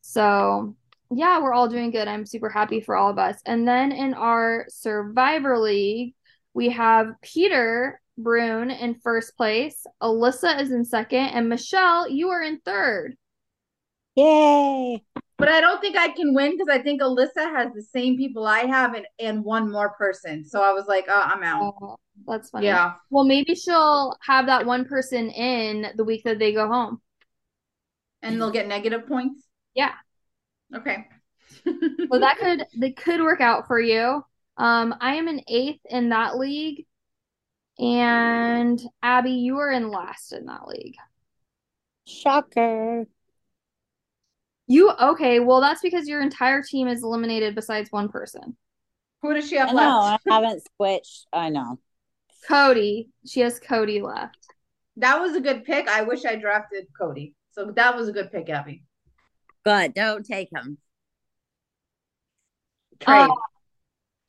So yeah, we're all doing good. I'm super happy for all of us. And then in our Survivor League, we have Peter Brune in first place, Alyssa is in second, and Michelle, you are in third. Yay. But I don't think I can win because I think Alyssa has the same people I have and, and one more person. So I was like, oh, I'm out. Oh, that's funny. Yeah. Well, maybe she'll have that one person in the week that they go home. And they'll get negative points. Yeah. Okay. well, that could that could work out for you. Um, I am an eighth in that league, and Abby, you are in last in that league. Shocker. You okay? Well, that's because your entire team is eliminated besides one person. Who does she have I know. left? I haven't switched. I know. Cody, she has Cody left. That was a good pick. I wish I drafted Cody. So that was a good pick, Abby. But Don't take him. Trade. Oh,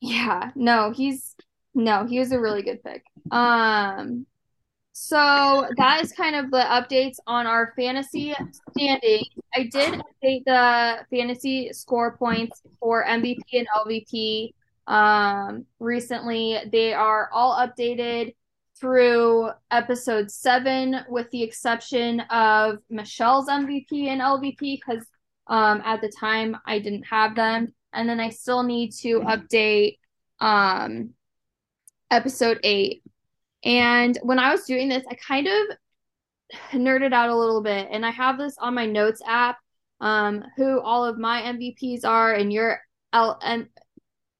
Yeah, no, he's no, he was a really good pick. Um, so that is kind of the updates on our fantasy standing. I did update the fantasy score points for MVP and LVP um recently. They are all updated through episode seven, with the exception of Michelle's MVP and LVP, because um at the time I didn't have them. And then I still need to update um episode eight. And when I was doing this, I kind of nerded out a little bit. And I have this on my notes app, um, who all of my MVPs are, and your L and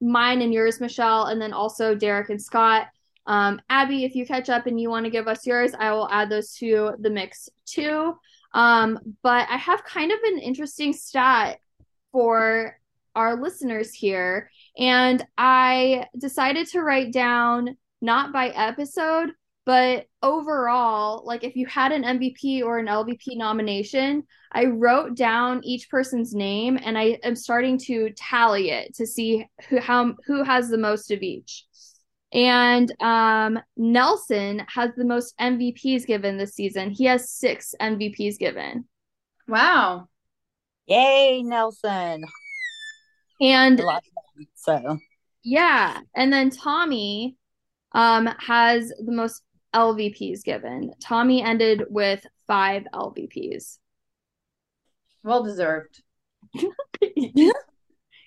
mine and yours, Michelle, and then also Derek and Scott. Um, Abby, if you catch up and you want to give us yours, I will add those to the mix too. Um, but I have kind of an interesting stat for our listeners here. And I decided to write down not by episode, but overall, like if you had an MVP or an LVP nomination, I wrote down each person's name and I am starting to tally it to see who how who has the most of each. And um, Nelson has the most MVPs given this season. He has six MVPs given. Wow. Yay, Nelson. And I love him, so yeah, and then Tommy um has the most LVPs given. Tommy ended with five LVPs. Well deserved.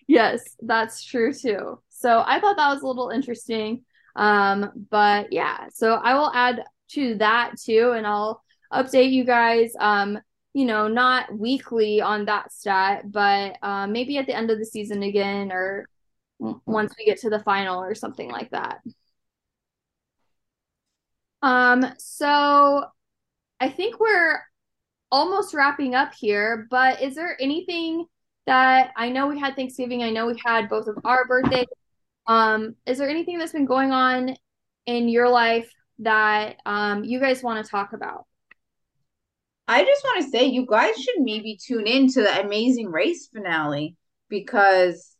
yes, that's true too. So I thought that was a little interesting. Um, but yeah, so I will add to that too, and I'll update you guys. Um, you know, not weekly on that stat, but um, maybe at the end of the season again, or once we get to the final or something like that. Um, so I think we're almost wrapping up here, but is there anything that I know we had Thanksgiving, I know we had both of our birthdays. Um, is there anything that's been going on in your life that um you guys want to talk about? I just want to say you guys should maybe tune in to the Amazing Race finale because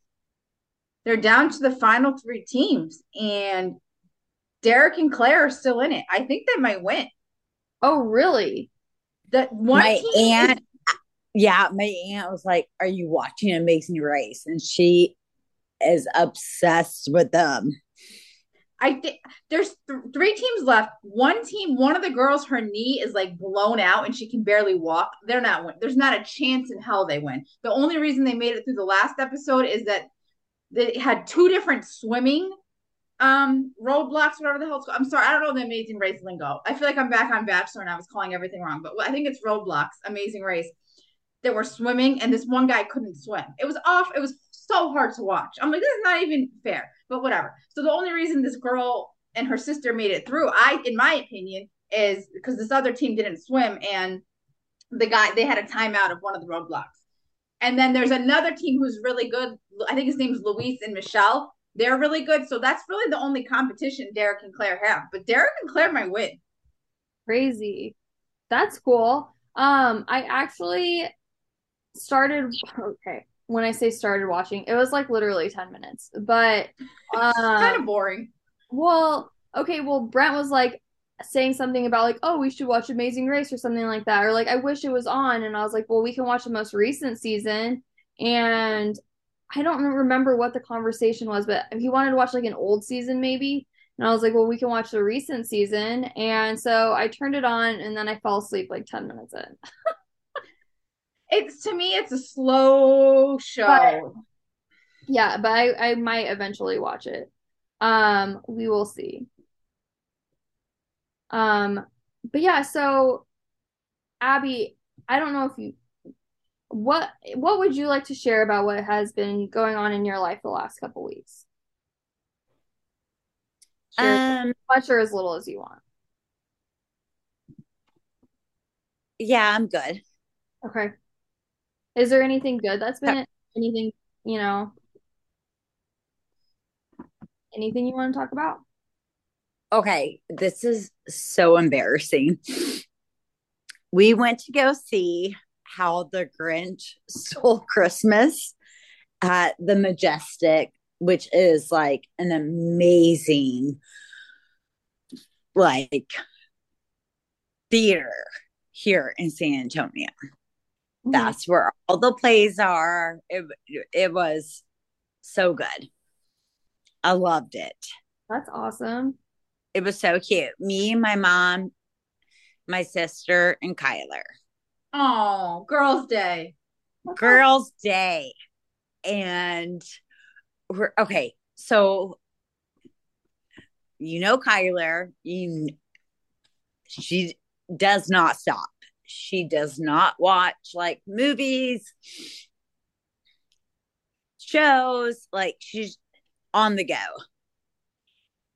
they're down to the final three teams and Derek and Claire are still in it. I think they might win. Oh, really? That one my team aunt, yeah, my aunt was like, "Are you watching Amazing Race?" And she is obsessed with them. I think there's th- three teams left. One team, one of the girls, her knee is like blown out and she can barely walk. They're not win. There's not a chance in hell they win. The only reason they made it through the last episode is that they had two different swimming um roadblocks, whatever the hell it's called. I'm sorry, I don't know the Amazing Race lingo. I feel like I'm back on Bachelor and I was calling everything wrong, but I think it's roadblocks, Amazing Race. That were swimming and this one guy couldn't swim. It was off. It was so hard to watch. I'm like, this is not even fair, but whatever. So the only reason this girl and her sister made it through, I, in my opinion, is because this other team didn't swim and the guy they had a timeout of one of the roadblocks. And then there's another team who's really good. I think his name's Luis and Michelle. They're really good. So that's really the only competition Derek and Claire have. But Derek and Claire might win. Crazy. That's cool. Um, I actually started okay. When I say started watching, it was like literally 10 minutes. But um kind of boring. well, okay, well Brent was like saying something about like, oh, we should watch Amazing Race or something like that. Or like I wish it was on and I was like, well, we can watch the most recent season and I don't remember what the conversation was, but he wanted to watch like an old season maybe. And I was like, well, we can watch the recent season. And so I turned it on and then I fell asleep like 10 minutes in. It's to me, it's a slow show. But- Yeah, but I, I might eventually watch it. Um, we will see. Um, but yeah, so Abby, I don't know if you what what would you like to share about what has been going on in your life the last couple weeks? Share as Um, much or as little as you want. yeah, I'm good. Okay. Is there anything good that's been anything, you know, anything you want to talk about? Okay, this is so embarrassing. We went to go see how the Grinch stole Christmas at the Majestic, which is like an amazing like theater here in San Antonio. Mm-hmm. That's where all the plays are. It it was so good. I loved it. That's awesome. It was so cute. Me, my mom, my sister, and Kyler. Oh, Girls' Day. Girls' Day. And we're okay. So you know Kyler, you she does not stop. She does not watch like movies, shows, like she's on the go.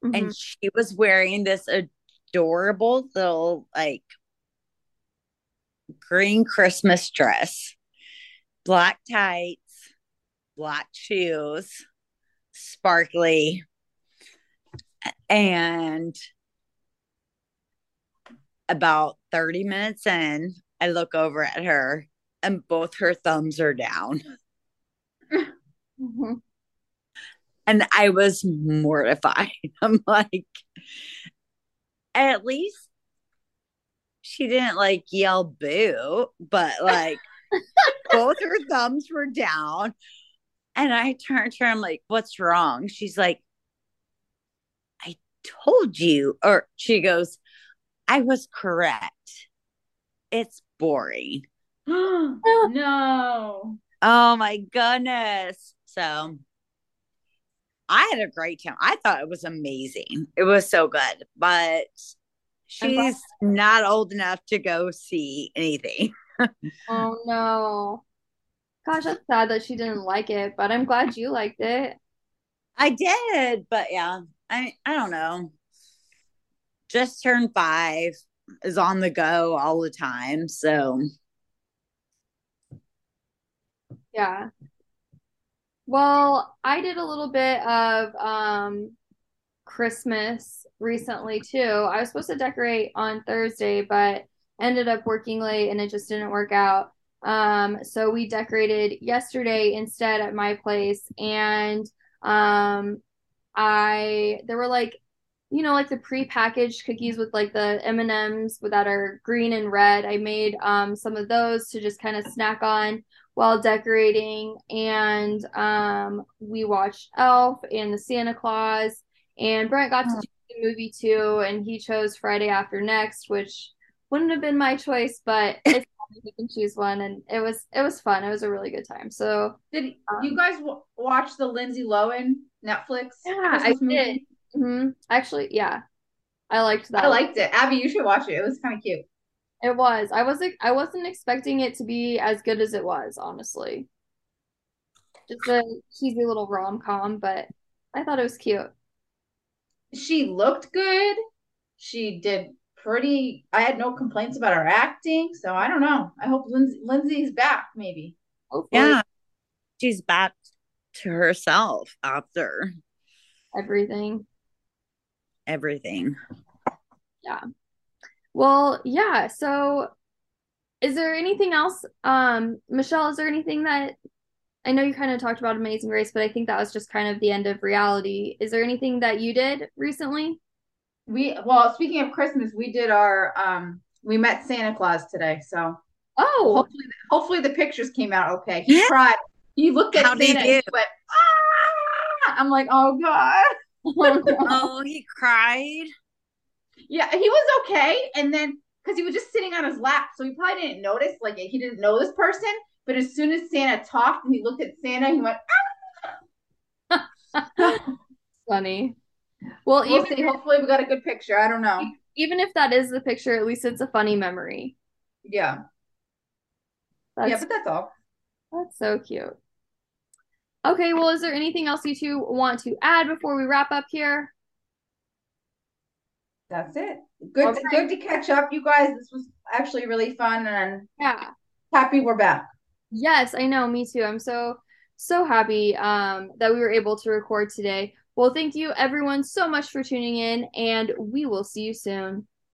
Mhm. and she was wearing this adorable little like green Christmas dress, black tights, black shoes, sparkly, and about 30 minutes in, I look over at her and both her thumbs are down. Mhm. And I was mortified. I'm like, at least she didn't like yell boo, but like Both her thumbs were down. And I turned to her, I'm like, what's wrong? She's like, I told you. Or she goes, I was correct. It's boring. no. Oh my goodness. So I had a great time. I thought it was amazing. It was so good, but she's not old enough to go see anything. Oh no. Gosh, that's sad that she didn't like it, but I'm glad you liked it. I did, but yeah, I I don't know. Just turned five, is on the go all the time, so Yeah. Well, I did a little bit of um Christmas recently too. I was supposed to decorate on Thursday, but ended up working late and it just didn't work out. Um, so we decorated yesterday instead at my place and um I there were like you know like the pre-packaged cookies with like the M&Ms that are green and red. I made um some of those to just kind of snack on while decorating and um we watched Elf and the Santa Clause and Brent got to Oh. do movie too and he chose Friday After Next, which wouldn't have been my choice, but it's fine. he can choose one and it was it was fun. It was a really good time. So Did Um, you guys w- watch the Lindsay Lohan Netflix yeah, I Christmas movie? did. hmm Actually, yeah. I liked that. I liked it. Abby, you should watch it. It was kind of cute. It was. I wasn't I wasn't expecting it to be as good as it was, honestly. Just a cheesy little rom-com, but I thought it was cute. She looked good. She did pretty. I had no complaints about her acting, so I don't know. I hope Lindsay Lindsay's back, maybe. Hopefully yeah, she's back to herself after everything. everything. Yeah. Well, yeah, so is there anything else? Um, Michelle, is there anything that I know you kind of talked about Amazing Race, but I think that was just kind of the end of reality. Is there anything that you did recently? We well, speaking of Christmas, we did our um we met Santa Claus today, so Oh, hopefully hopefully the pictures came out okay. He Yeah. cried. He looked at How'd he Santa and he went, ah! I'm like, oh God. oh. Oh, he cried. Yeah, he was okay. And then because he was just sitting on his lap, so he probably didn't notice, like he didn't know this person. But as soon as Santa talked and he looked at Santa, he went, Funny. Well, we'll even see. Hopefully we got a good picture. I don't know. even if that is the picture, at least it's a funny memory. Yeah. That's yeah, but that's all. that's so cute. Okay, well, is there anything else you two want to add before we wrap up here? That's it. Good Okay. good to catch up, you guys. This was actually really fun and Yeah. happy we're back. Yes, I know, me too. I'm so so happy um that we were able to record today. Well, thank you everyone so much for tuning in, and we will see you soon.